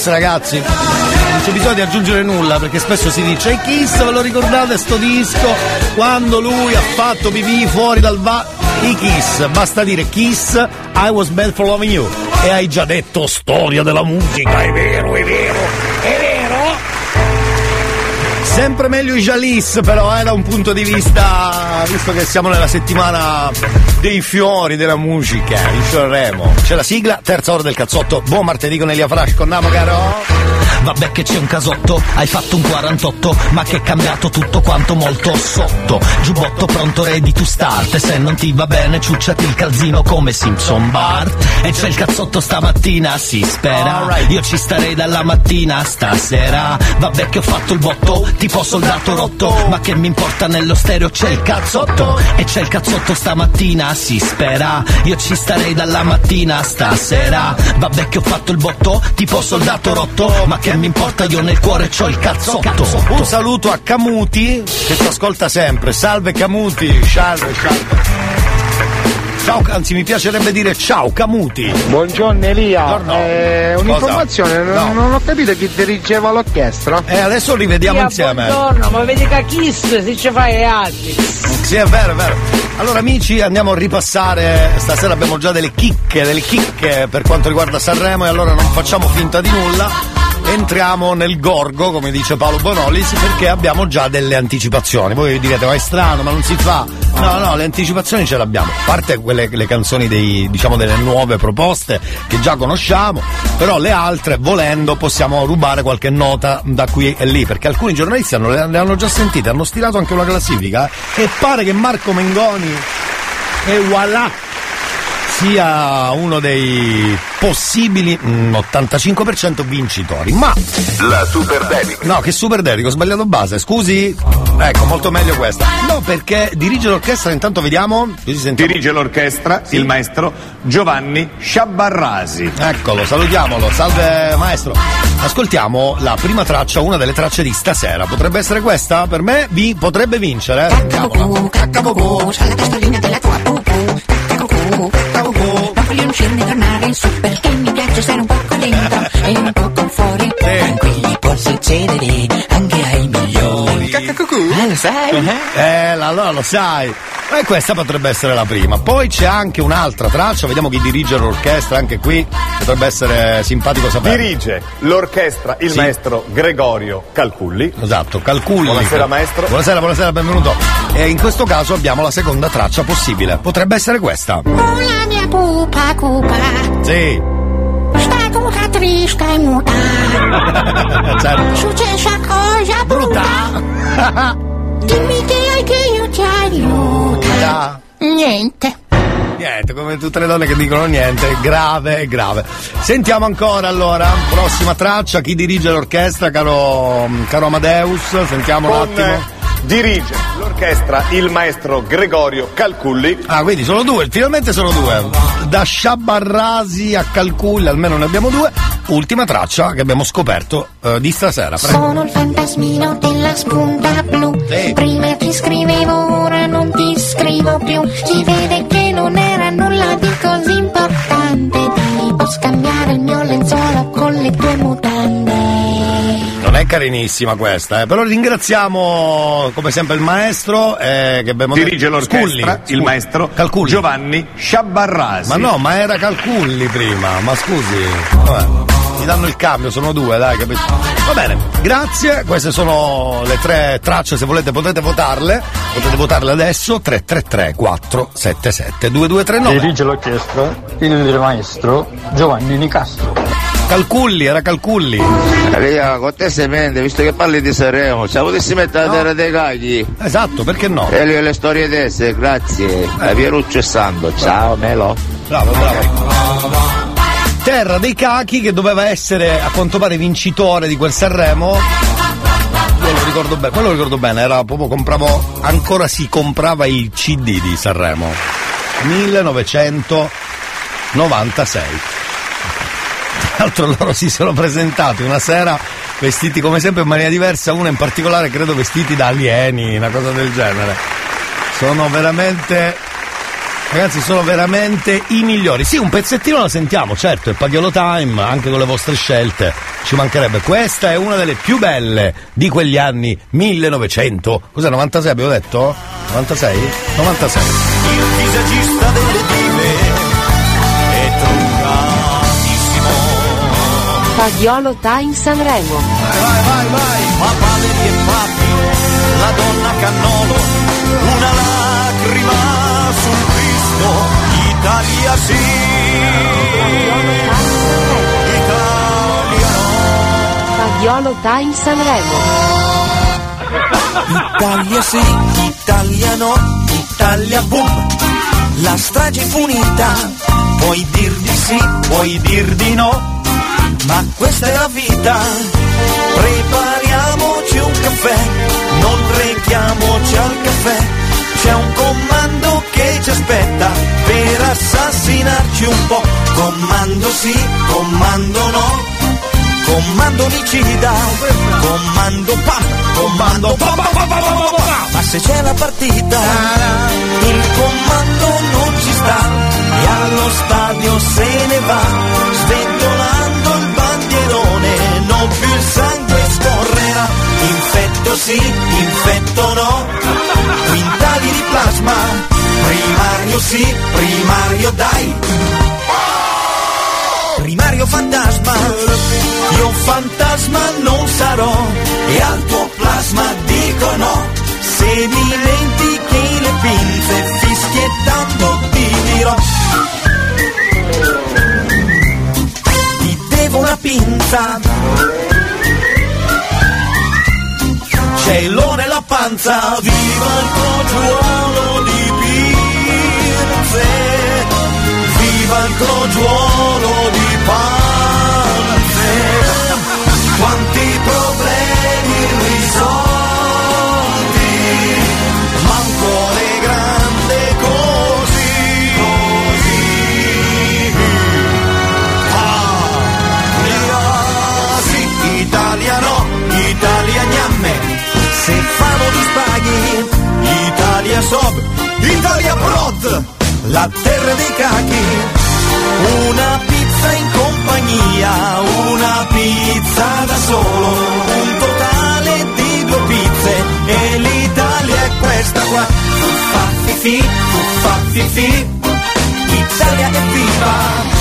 Kiss ragazzi. Non c'è bisogno di aggiungere nulla perché spesso si dice i Kiss, ve lo ricordate sto disco? Quando lui ha fatto pipì fuori dal va... I Kiss, basta dire Kiss, I was bad for loving you. E hai già detto storia della musica, è vero, è vero, è vero. Sempre meglio i Jalis però eh, da un punto di vista, visto che siamo nella settimana dei fiori della musica, in Sanremo. C'è la sigla, terza ora del cazzotto, buon martedì con Elia Flash, con Namo caro. Vabbè che c'è un casotto, hai fatto un 48, ma che è cambiato tutto quanto molto sotto. Giubbotto pronto ready to start, e se non ti va bene ciucciati il calzino come Simpson Bart. E c'è il cazzotto stamattina, si spera. Io ci starei dalla mattina stasera. Vabbè che ho fatto il botto, tipo soldato rotto, ma che mi importa nello stereo c'è il cazzotto. E c'è il cazzotto stamattina, si spera. Io ci starei dalla mattina stasera. Vabbè che ho fatto il botto, tipo soldato rotto, ma che mi importa io nel cuore c'ho il cazzotto. Un saluto a Camuti che ci ascolta sempre. Salve Camuti, salve, salve. Ciao, anzi mi piacerebbe dire ciao Camuti. Buongiorno Elia, Buongiorno. Eh, un'informazione, No. non ho capito chi dirigeva l'orchestra. E adesso li vediamo insieme. Buongiorno, ma vedi che Kiss si ci fai altri. Sì, è vero, è vero. Allora amici andiamo a ripassare, stasera abbiamo già delle chicche, delle chicche per quanto riguarda Sanremo e allora non facciamo finta di nulla. Entriamo nel gorgo, come dice Paolo Bonolis, perché abbiamo già delle anticipazioni. Voi direte, ma è strano, ma non si fa. No, no, le anticipazioni ce le abbiamo. A parte quelle le canzoni dei, diciamo, delle nuove proposte che già conosciamo, però le altre, volendo, possiamo rubare qualche nota da qui e lì, perché alcuni giornalisti hanno, le, hanno già sentite, hanno stilato anche una classifica eh, e pare che Marco Mengoni e voilà sia uno dei possibili mm, 85% vincitori. Ma La super dedica. No, che super dedico, ho sbagliato base, scusi. Ecco, molto meglio questa. No, perché dirige l'orchestra, intanto vediamo. Dirige l'orchestra il maestro Giovanni Sciabarrasi. Eccolo, salutiamolo, salve maestro. Ascoltiamo la prima traccia, una delle tracce di stasera. Potrebbe essere questa? Per me vi potrebbe vincere. c'ha la testolina della tua pupù. Caccabocò, caccabocò. Non voglio uscirne tornare in su perché mi piace stare un poco dentro e un poco fuori. Tranquilli, può succedere anche ai migliori. Caccabocò, ah, lo sai? Eh, la- allora lo sai. E questa potrebbe essere la prima. Poi c'è anche un'altra traccia, vediamo chi dirige l'orchestra, anche qui potrebbe essere simpatico sapere. Dirige l'orchestra il Sì. maestro Gregorio Calculli. Esatto, calculi. Buonasera, maestro. Buonasera, buonasera, benvenuto. E in questo caso abbiamo la seconda traccia possibile. Potrebbe essere questa. Oh, la mia pupa cupa, Sì. sta tutta triste e muta. [laughs] certo. Successa cosa brutta. [laughs] Dimmi che hai che io ti aiuta. Niente. Niente, come tutte le donne che dicono niente, grave, grave. Sentiamo ancora allora, prossima traccia, chi dirige l'orchestra, caro, caro Amadeus, sentiamo un Con, attimo. Dirige l'orchestra il maestro Gregorio Calculli. Ah, quindi sono due, finalmente sono due. Da Sciabarrasi a Calculli, almeno ne abbiamo due. Ultima traccia che abbiamo scoperto eh, di stasera. Prego. Sono il fantasmino della spunta blu. Prima ti scrivevo, ora non ti scrivo più. Si vede che non era nulla di così importante. Tipo scambiare il mio lenzuolo con le tue mutande. Carinissima questa, eh, però ringraziamo come sempre il maestro eh, che abbiamo Dirige detto- l'orchestra Sculli, il maestro Calculli. Giovanni Sciabarrasi. Ma no, ma era Calculli prima, ma scusi. Vabbè, mi danno il cambio, sono due, dai, capito? Va bene, grazie, queste sono le tre tracce, se volete potete votarle, potete votarle adesso, 333 477 2239. Dirige l'orchestra il maestro Giovanni Nicastro. Calculli, era Calculli. Elia, con te sei mente, visto che parli di Sanremo, se potessi mettere la terra dei cagli. Esatto, perché no? E le, le storie tese, grazie. Da Pieruccio e Sando. Ciao Melo. Bravo, bravo. Terra dei cachi che doveva essere a quanto pare vincitore di quel Sanremo. Io lo ricordo bene, quello lo ricordo bene, era proprio compravo, ancora si comprava il CD di Sanremo. 1996. L'altro loro si sono presentati una sera vestiti come sempre in maniera diversa, uno in particolare credo vestiti da alieni, una cosa del genere. Sono veramente Ragazzi, sono veramente i migliori. Sì, un pezzettino la sentiamo, certo, è Pagliolo Time, anche con le vostre scelte. Ci mancherebbe. Questa è una delle più belle di quegli anni 1900. Cos'è, 96 abbiamo detto? 96? 96. Il visagista delle Pagliolo Time Sanremo. Vai, vai, vai. Papà e papi, la donna cannolo, una lacrima sul Cristo, Italia sì. Italia Pagliolo Time Sanremo. Italia sì, Italia no, Italia boom. La strage è finita, puoi dir di sì, puoi dir di no, ma questa è la vita. Prepariamoci un caffè, non rechiamoci al caffè. C'è un comando che ci aspetta per assassinarci un po'. Comando sì, comando no. Comando omicida, comando pam, comando pam, pam, pam, pam, pam, pam. Ma se c'è la partita, il comando non ci sta e allo stadio se ne va, bandierone, più il sangue scorrerà. Infetto sì, infetto no, quintali di plasma, primario sì, primario dai. Primario fantasma, io fantasma non sarò e al tuo plasma dico no. Se dimentichi le pinze fischiettando ti dirò. Ti devo una pinza. Cielo nella panza, viva il crogiuolo di pinze. Viva il crogiuolo di panze Italia sob, Italia prod La terra dei cachi una pizza in compagnia, una pizza da solo, un totale di due pizze e l'Italia è questa qua. Fuffa fifi, fuffa fifi, Italia è viva.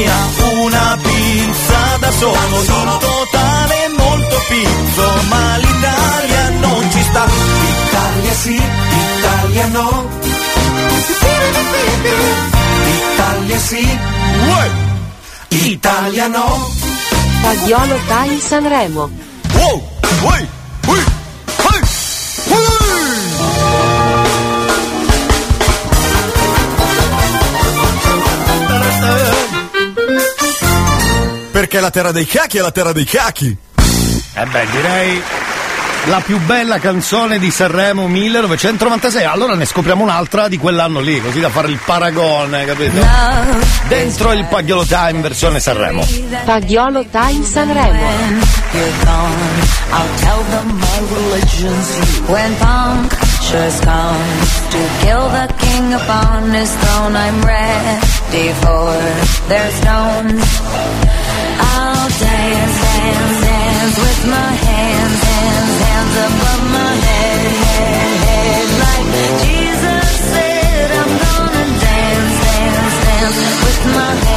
Compagnia, una pizza da solo, in totale molto pizzo, ma l'Italia non ci sta. Italia sì, Italia no. Italia sì, Italia no. Pagliolo Time Sanremo. Wow, uy, Perché la terra dei cacchi è la terra dei cacchi. Eh beh, direi la più bella canzone di Sanremo 1996. Allora ne scopriamo un'altra di quell'anno lì, così da fare il paragone, capito? Dentro il Pagliolo Time versione Sanremo. Pagliolo Time Sanremo. I'll tell them my religion's you. When punctures come to king upon his throne, I'm ready for their stones. I'll dance, dance, dance with my hands, hands, hands above my head, head, head. Like Jesus said, I'm gonna dance, dance, dance with my hands,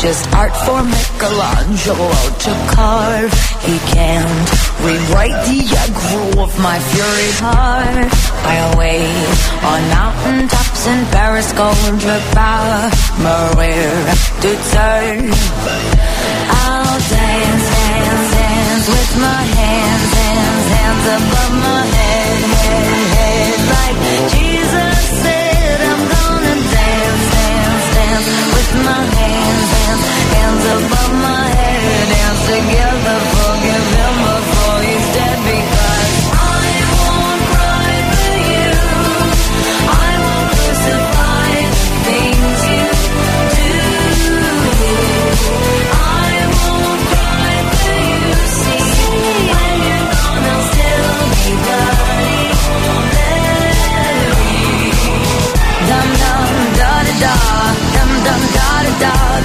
just art for Michelangelo to carve. He can't rewrite the aggro of my fury heart. I wait on mountain tops in Paris, going drip Maria to turn. I'll dance, dance, dance with my hands, hands, hands above my head, head, head. Like Jesus said, my hands, hands, hands above my head. Dance together,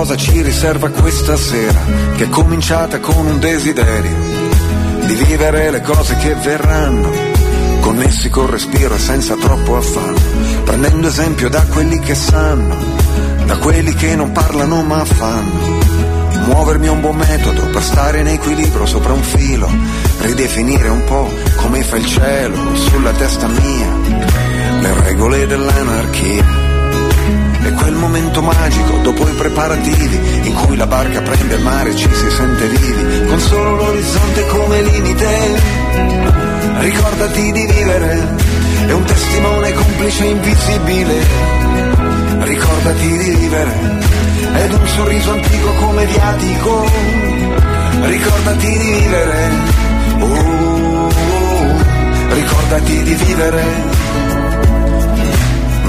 cosa ci riserva questa sera, che è cominciata con un desiderio di vivere le cose che verranno, connessi col respiro e senza troppo affanno, prendendo esempio da quelli che sanno, da quelli che non parlano ma fanno. Muovermi è un buon metodo per stare in equilibrio sopra un filo, ridefinire un po' come fa il cielo sulla testa mia, le regole dell'anarchia. E quel momento magico, dopo i preparativi, in cui la barca prende il mare e ci si sente vivi, con solo l'orizzonte come limite. Ricordati di vivere, è un testimone complice invisibile. Ricordati di vivere, ed un sorriso antico come viatico. Ricordati di vivere, oh, ricordati di vivere.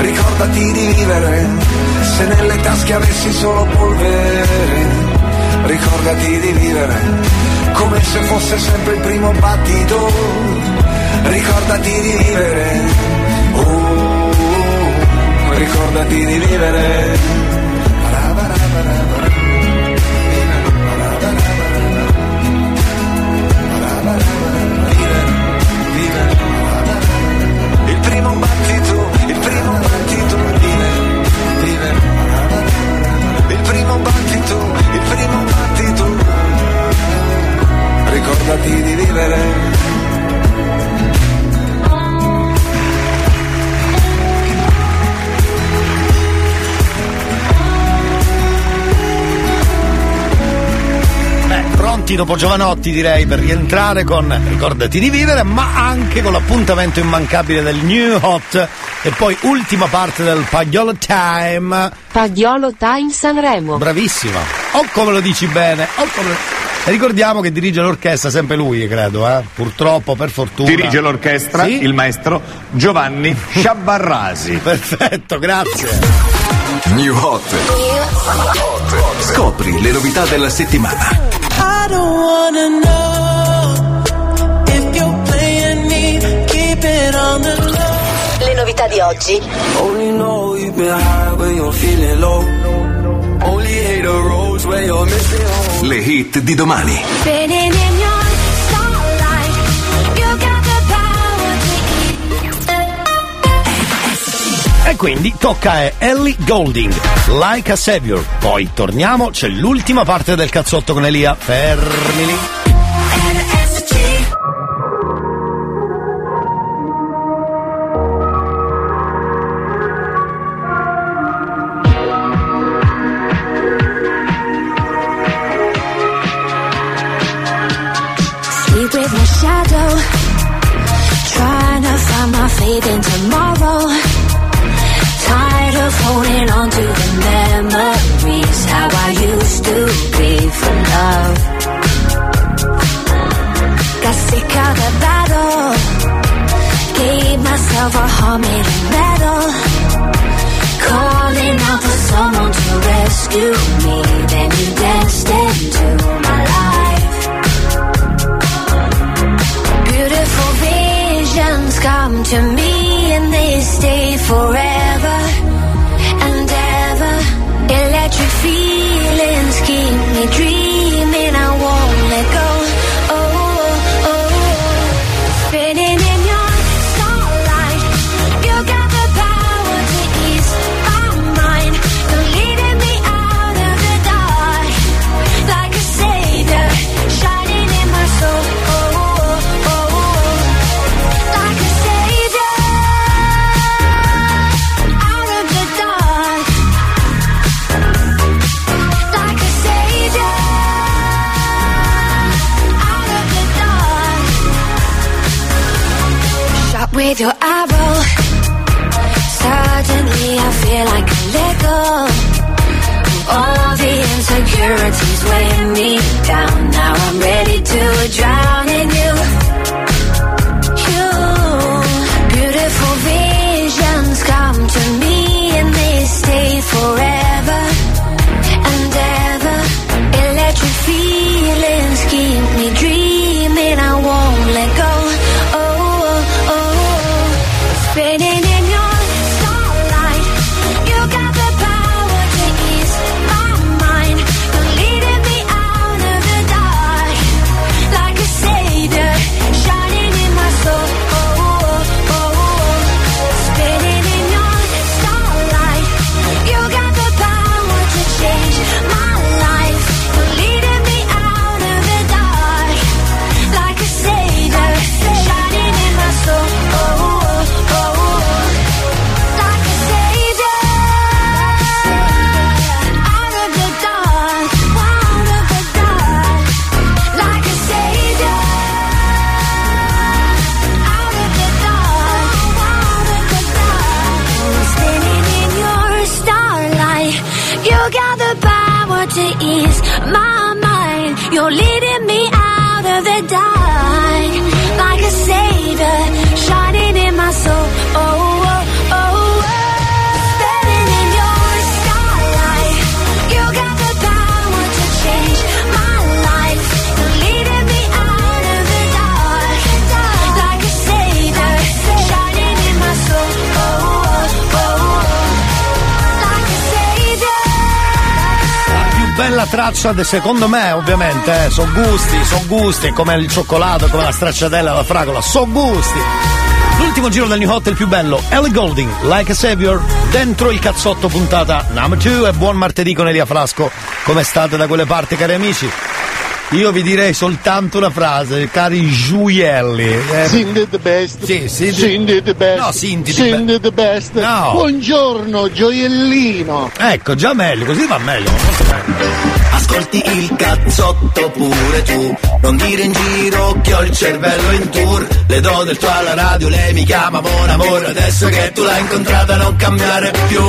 ricordati di vivere, se nelle tasche avessi solo polvere, ricordati di vivere, come se fosse sempre il primo battito, ricordati di vivere, oh, ricordati di vivere. Il Ricordati di vivere. Beh, pronti dopo Giovanotti direi per rientrare con Ricordati di vivere, ma anche con l'appuntamento immancabile del New Hot e poi ultima parte del Pagliolo Time. Pagliolo Time Sanremo. Bravissima. O come lo dici bene, o come... E ricordiamo che dirige l'orchestra sempre lui, credo, eh? Purtroppo, per fortuna. Dirige l'orchestra Sì? il maestro Giovanni Sciabarrasi. [laughs] Perfetto, grazie. New Hot. Scopri le novità della settimana. I don't wanna know if you're playing me. Keep it on the low. Le novità di oggi. Only know you've been high when you're feeling low. Le hit di domani. E quindi tocca a Ellie Golding, Like a Savior. Poi torniamo, c'è l'ultima parte del cazzotto con Elia. Fermi lì. Shot with. Suddenly I feel like a let go. All the insecurities weighing me down. Now I'm ready to drown in you. You, beautiful visions come to me and they stay forever and ever. Electric feelings traccia, de- secondo me, ovviamente, eh, so gusti, so gusti, come il cioccolato, come la stracciatella, la fragola, so gusti. L'ultimo giro del New Hot è il più bello, Ellie Golding, Like a Savior, dentro il cazzotto puntata number 2 e buon martedì con Elia Flasco. Come state da quelle parti, cari amici? Io vi direi soltanto una frase, cari gioielli. Eh, Cindy the best. Sì, sì. Cindy the best. No, Cindy the Cindy the best. No. Buongiorno, gioiellino. Ecco, già meglio, così va meglio. Ascolti il cazzotto pure tu Non dire in giro che ho il cervello in tour Le do del tuo alla radio, lei mi chiama buon amore Adesso che tu l'hai incontrata non cambiare più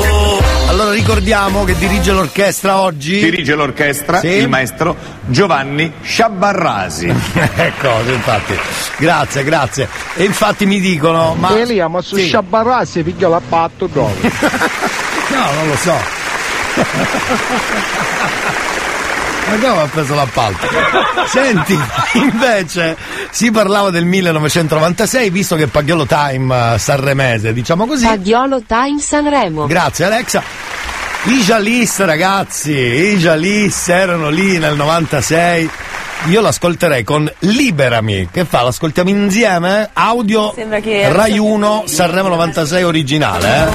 Allora ricordiamo che dirige l'orchestra oggi. Dirige l'orchestra Sì. il maestro Giovanni Sciabarrasi. [laughs] ecco, infatti. Grazie, grazie. E infatti mi dicono, ma. Elia, ma su Sì. Sciabarrassi figlio l'ha fatto dove? [laughs] No, non lo so. [laughs] Ma come ha preso l'appalto? Senti, [laughs] invece si parlava del 1996, visto che Paghiolo Time eh, sanremese, diciamo così. Paghiolo Time Sanremo. Grazie Alexa. I Jalis, ragazzi, i Jalis erano lì nel 96. Io l'ascolterei con Liberami. Che fa? L'ascoltiamo insieme? Audio Rai 1 Sanremo 96 originale, eh?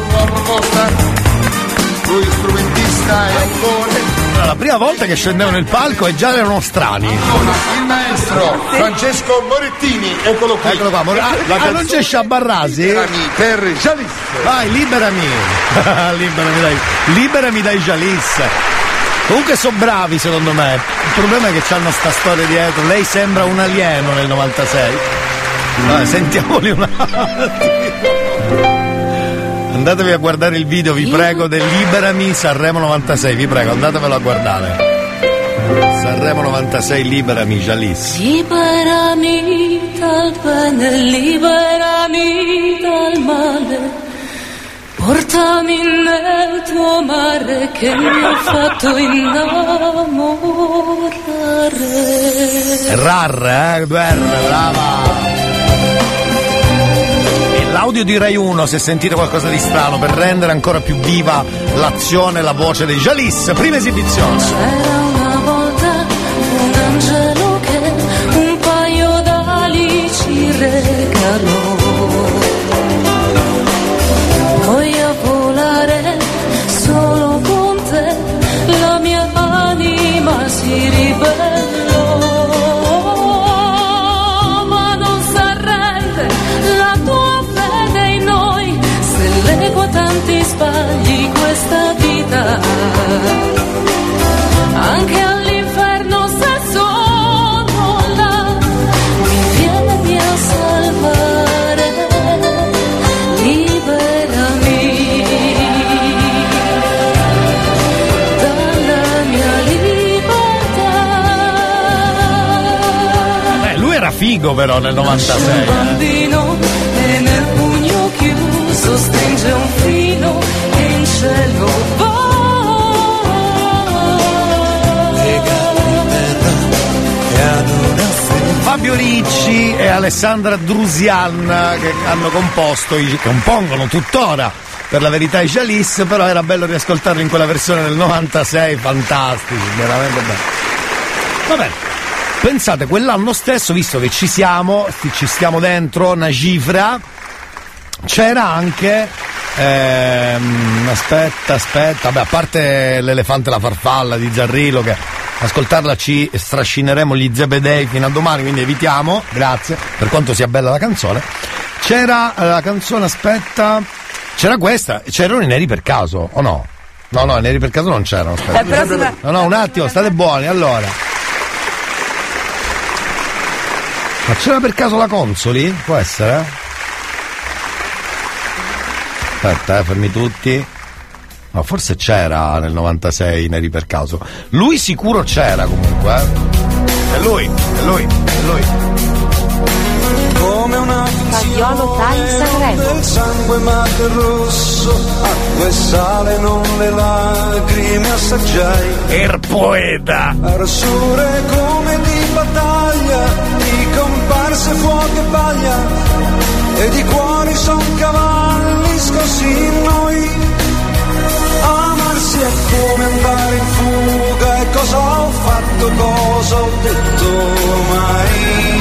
Lui strumentista e autore. Allora, La prima volta che scendevano nel palco e già erano strani. Il maestro Francesco Morettini, eccolo qui. Eccolo qua, Mor- ah, La ah, non c'è Sciabarrasi? Liberami Per Jalis. Vai, liberami! [laughs] liberami dai, liberami dai Jalis! Comunque sono bravi secondo me. Il problema è che c'hanno sta storia dietro. Lei sembra un alieno nel 96. Vabbè, sentiamoli un attimo. Andatevi a guardare il video, vi prego, del Liberami Sanremo 96, vi prego, andatevelo a guardare. Sanremo 96, Liberami, Jalis. Liberami dal bene, liberami dal male. Portami nel tuo mare che mi ha fatto innamorare. Rar, eh? Due R, brava! L'audio di Rai 1, se sentite qualcosa di strano, per rendere ancora più viva l'azione e la voce dei Jalis, prima esibizione. C'era una volta un angelo che un paio d'ali ci regalò. A volare solo con te la mia anima si ribellò. Anche all'inferno se sono là mi vieni a salvare, liberami dalla mia libertà. Eh, lui era figo però nel 96. Fabio Ricci e Alessandra Drusian che hanno composto, compongono tuttora per la verità i Jalis, però era bello riascoltarli in quella versione del 96, fantastici, veramente bello. Va bene. Pensate, quell'anno stesso, visto che ci siamo, ci stiamo dentro, una cifra, c'era anche ehm, aspetta aspetta vabbè a parte l'elefante e la farfalla di Zarrillo che ascoltarla ci strascineremo gli zebedei fino a domani quindi evitiamo grazie per quanto sia bella la canzone c'era eh, la canzone aspetta c'era questa c'erano i neri per caso o no? no no i neri per caso non c'erano aspetta. Eh, però sembra- no no un attimo state buoni allora ma c'era per caso la Consoli? può essere? Aspetta, eh, fermi tutti. No, forse c'era nel 96 Neri per caso. Lui sicuro c'era comunque, eh. È lui, è lui, è lui. Come una Paghiolo Time Sanremo. del sangue ma del rosso, acqua e sale non le lacrime assaggiai. Er poeta. Arsure come di battaglia, di comparse fuoco e paglia, e di cuori son cavalli scossi in noi. È come andare in fuga, è cosa ho fatto, cosa ho detto mai.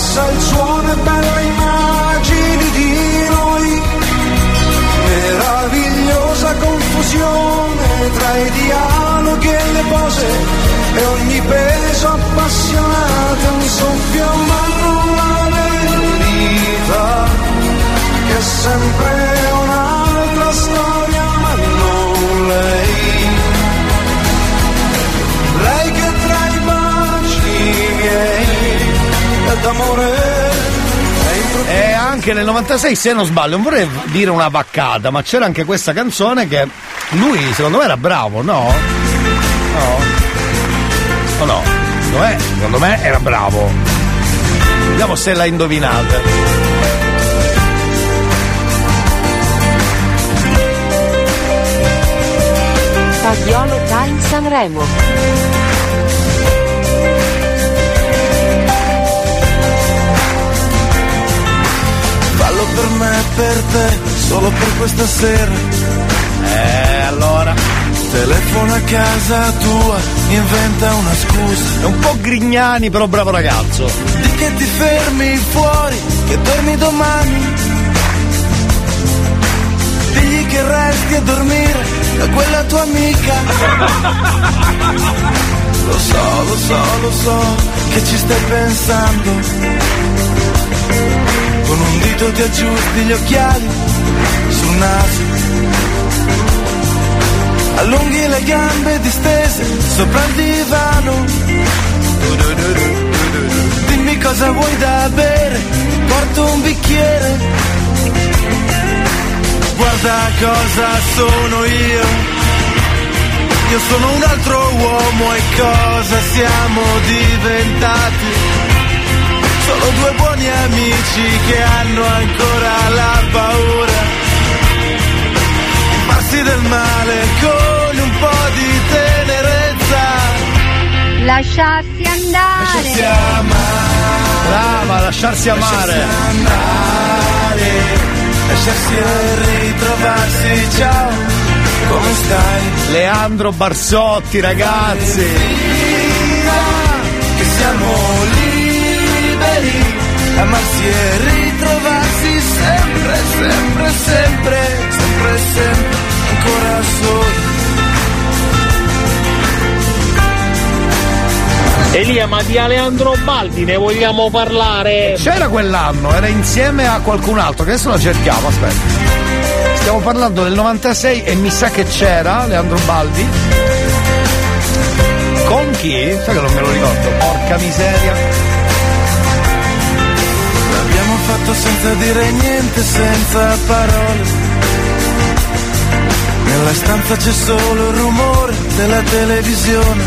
Passa il suono e belle immagini di noi, meravigliosa confusione tra i dialoghi e le pose e ogni peso appassionato un soffio ma non la verità che è sempre un'altra storia ma non lei d'amore E anche nel 96, se non sbaglio, non vorrei dire una vaccata, ma c'era anche questa canzone che lui secondo me era bravo, no? No? O no? Secondo me, secondo me era bravo. Vediamo se la indovinate. Fagiolo Time Sanremo. Per me e per te, solo per questa sera. Eh, allora. Telefona a casa tua, inventa una scusa. È un po' Grignani, però bravo ragazzo. Di che ti fermi fuori, che torni domani. Digli che resti a dormire da quella tua amica. [laughs] Lo so, lo so, lo so che ci stai pensando. Con un dito ti aggiusti gli occhiali sul naso. Allunghi le gambe distese sopra il divano. Dimmi cosa vuoi da bere, porto un bicchiere. Guarda cosa sono io. Io sono un altro uomo e cosa siamo diventati? Solo due buoni amici che hanno ancora la paura di farsi del male con un po' di tenerezza. Lasciarsi andare. Lasciarsi amare. Brava, lasciarsi amare. Lasciarsi andare. Lasciarsi ritrovarsi. Ciao, come stai? Leandro Barsotti, ragazzi. Che siamo liberi. Amarsi e ritrovarsi sempre, sempre, sempre, sempre, sempre, ancora soli. Elia, ma di Aleandro Baldi ne vogliamo parlare? C'era quell'anno, era insieme a qualcun altro, che adesso la cerchiamo, aspetta. Stiamo parlando del 96 e mi sa che c'era Leandro Baldi. Con chi? Sai che non me lo ricordo, porca miseria. Fatto senza dire niente, senza parole. Nella stanza c'è solo il rumore della televisione.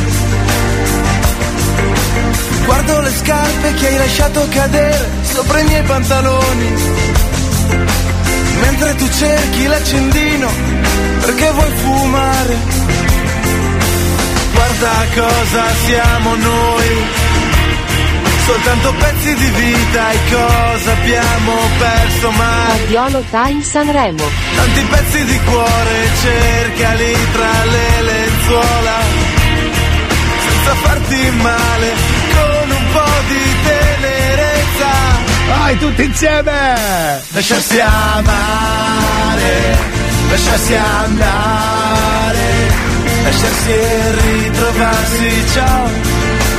Guardo le scarpe che hai lasciato cadere sopra i miei pantaloni. Mentre tu cerchi l'accendino perché vuoi fumare. Guarda cosa siamo noi. Soltanto pezzi di vita e cosa abbiamo perso mai. Fagiolo Time Sanremo. Tanti pezzi di cuore cercali tra le lenzuola Senza farti male con un po' di tenerezza Vai tutti insieme! Lasciarsi amare, lasciarsi andare Lasciarsi ritrovarsi, ciao,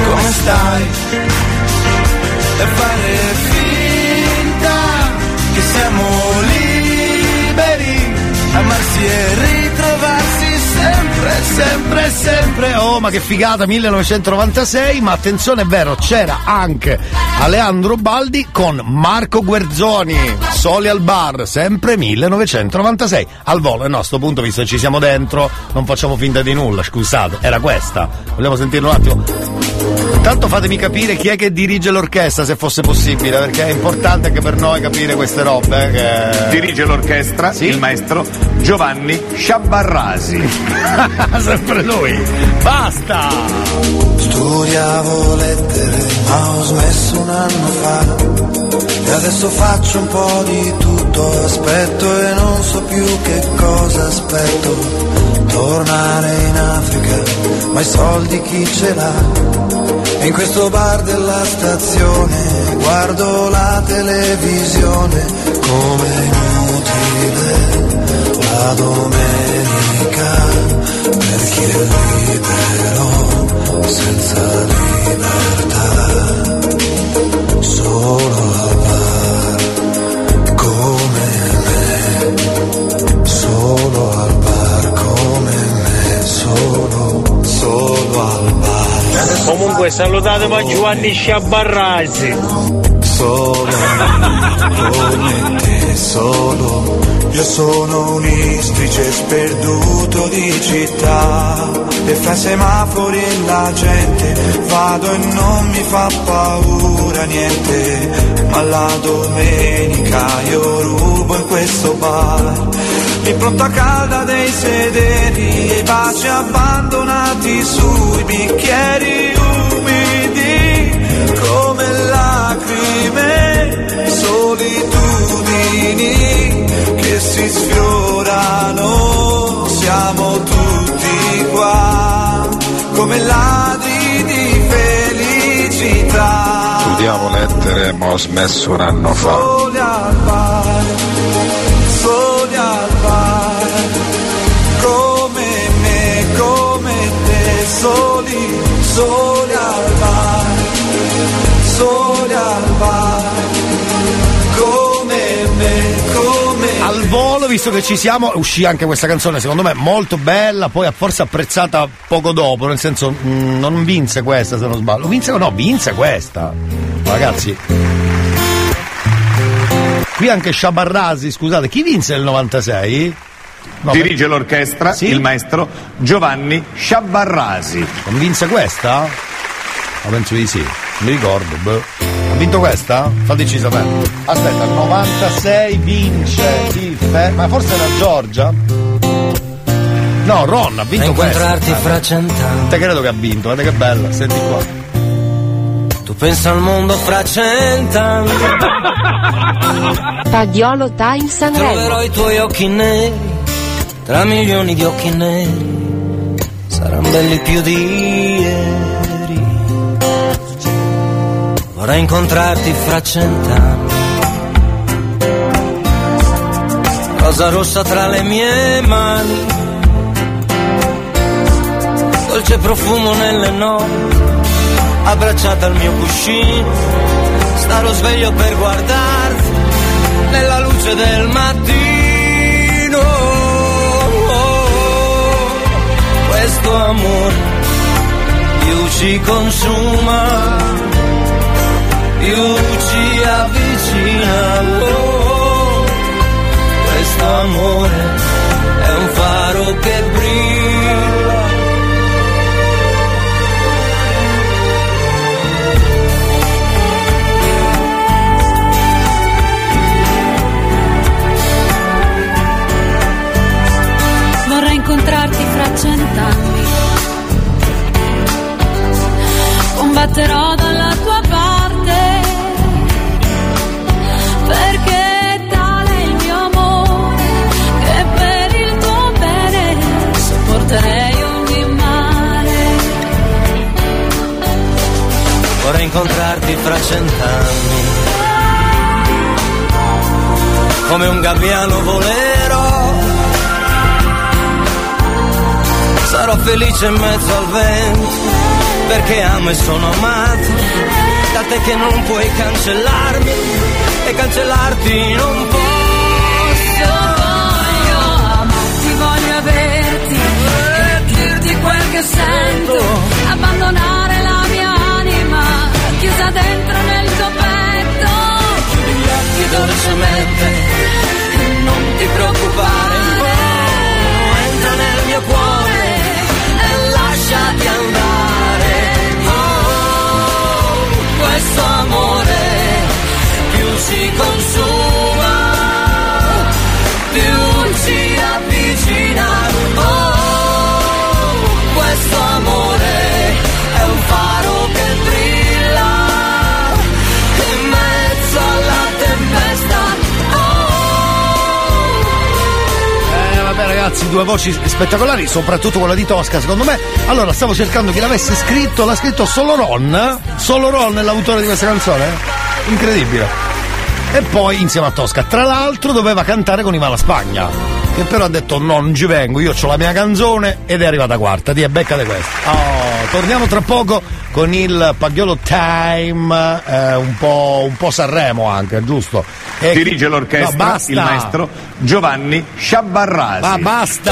come stai? E fare finta che siamo liberi Amarsi e ritrovarsi sempre, Sempre, sempre, oh ma che figata, 1996, ma attenzione è vero, c'era anche Aleandro Baldi con Marco Guerzoni, Soli al bar, sempre 1996. Al volo, è nostro punto, visto che ci siamo dentro, non facciamo finta di nulla, scusate, era questa. Vogliamo sentirlo un attimo? Intanto fatemi capire chi è che dirige l'orchestra, se fosse possibile, perché è importante anche per noi capire queste robe. eh, Che... Dirige l'orchestra il maestro Giovanni Sciabarrasi. [laughs] Sempre lui. Basta! Studiavo lettere, ma ho smesso un anno fa. E adesso faccio un po' di tutto, aspetto e non so più che cosa aspetto. Tornare in Africa, ma i soldi chi ce l'ha? In questo bar della stazione guardo la televisione come inutile la domenica per chi è libero senza libertà solo Comunque salutatemi Giovanni Sciabarrasi. solo come te [laughs] solo. Io sono un istrice sperduto di città. E fra semafori e la gente vado e non mi fa paura niente. Ma la domenica io rubo in questo bar l'impronta calda dei sederi e i baci abbandonati sui bicchieri umidi come lacrime, solitudini che si sfiorano, siamo tutti qua come ladri di felicità. Studiavo lettere ma ho smesso un anno fa. Soli, soli al bar, soli al bar, come me, come Al volo, visto che ci siamo, uscì anche questa canzone, secondo me molto bella, poi forse apprezzata poco dopo, nel senso mm, non vinse questa se non sbaglio. Vinse no, vinse questa. Ragazzi. Qui anche Sciabarrasi, scusate, chi vinse nel 96? No, Dirige l'orchestra il maestro Giovanni Sciabarrasi. Non vinse questa? Ma penso di sì, mi ricordo. boh. Ha vinto questa? Fateci sapere. Aspetta, il 96 vince chi fe- Ma forse era Giorgia? No, Ron ha vinto questa. incontrarti fra cent'anni. Te credo che ha vinto, guarda che bella, senti qua. Tu pensa al mondo fra cent'anni. Pagliolo Time Sanremo. Troverò i tuoi occhi neri tra milioni di occhi neri. Saranno belli più di ieri. Vorrei incontrarti fra cent'anni. Rosa rossa tra le mie mani. Dolce profumo nelle notti. Abbracciata al mio cuscino. Starò sveglio per guardarti nella luce del mattino. Questo amore più ci consuma, più ci avvicina. Oh, questo amore è un faro che brilla. Cent'anni. Combatterò dalla tua parte. Perché è tale il mio amore che per il tuo bene sopporterei ogni male. Vorrei incontrarti fra cent'anni. Come un gabbiano volerò. Sarò felice in mezzo al vento. Perché amo e sono amato. Da te che non puoi cancellarmi. E cancellarti non posso. Voglio amarti, voglio averti e dirti quel che sento. Abbandonare la mia anima chiusa dentro nel tuo petto. Chiudi gli occhi dolcemente. Non ti preoccupare. lasciati andare. Oh, oh, questo amore più si consuma, più si avvicina. Oh, questo amore è un faro che ragazzi, due voci spettacolari, soprattutto quella di Tosca, secondo me. Allora, stavo cercando chi l'avesse scritto, l'ha scritto solo Ron. Solo Ron è l'autore di questa canzone? Incredibile. E poi insieme a Tosca. Tra l'altro doveva cantare con Ivana Spagna. Che però ha detto non ci vengo, io ho la mia canzone ed è arrivata quarta. Ti beccate questa. Oh, torniamo tra poco con il Pagliolo Time, eh, un, po', un po' Sanremo anche, giusto? E- Dirige l'orchestra il maestro Giovanni Sciabarrasi. Ma basta!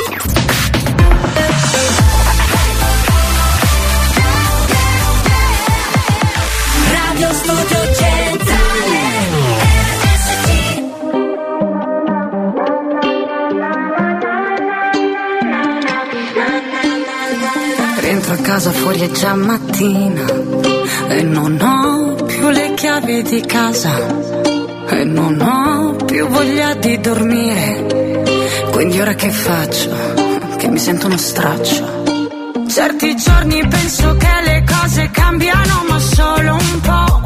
Radio Studio Centrale a casa fuori è già mattina e non ho più le chiavi di casa e non ho più voglia di dormire. Quindi ora che faccio? Che mi sento uno straccio. Certi giorni penso che le cose cambiano ma solo un po'.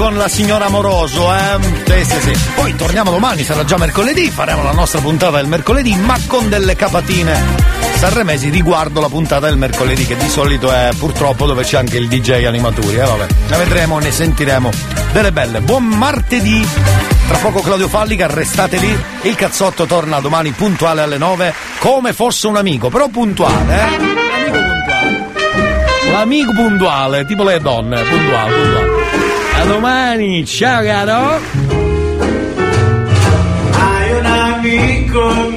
Con la signora Amoroso, eh? Sì, sì, sì. Poi torniamo domani, sarà già mercoledì, faremo la nostra puntata del mercoledì, ma con delle capatine sanremesi riguardo la puntata del mercoledì, che di solito è purtroppo dove c'è anche il DJ Animaturi, eh vabbè. Ne vedremo, ne sentiremo delle belle. Buon martedì! Tra poco Claudio Fallica, restate lì, il cazzotto torna domani puntuale alle 9, come fosse un amico, però puntuale, eh? Amico puntuale. L'amico puntuale, tipo le donne, puntuale, puntuale. A domani, ciao caro! Hai un amico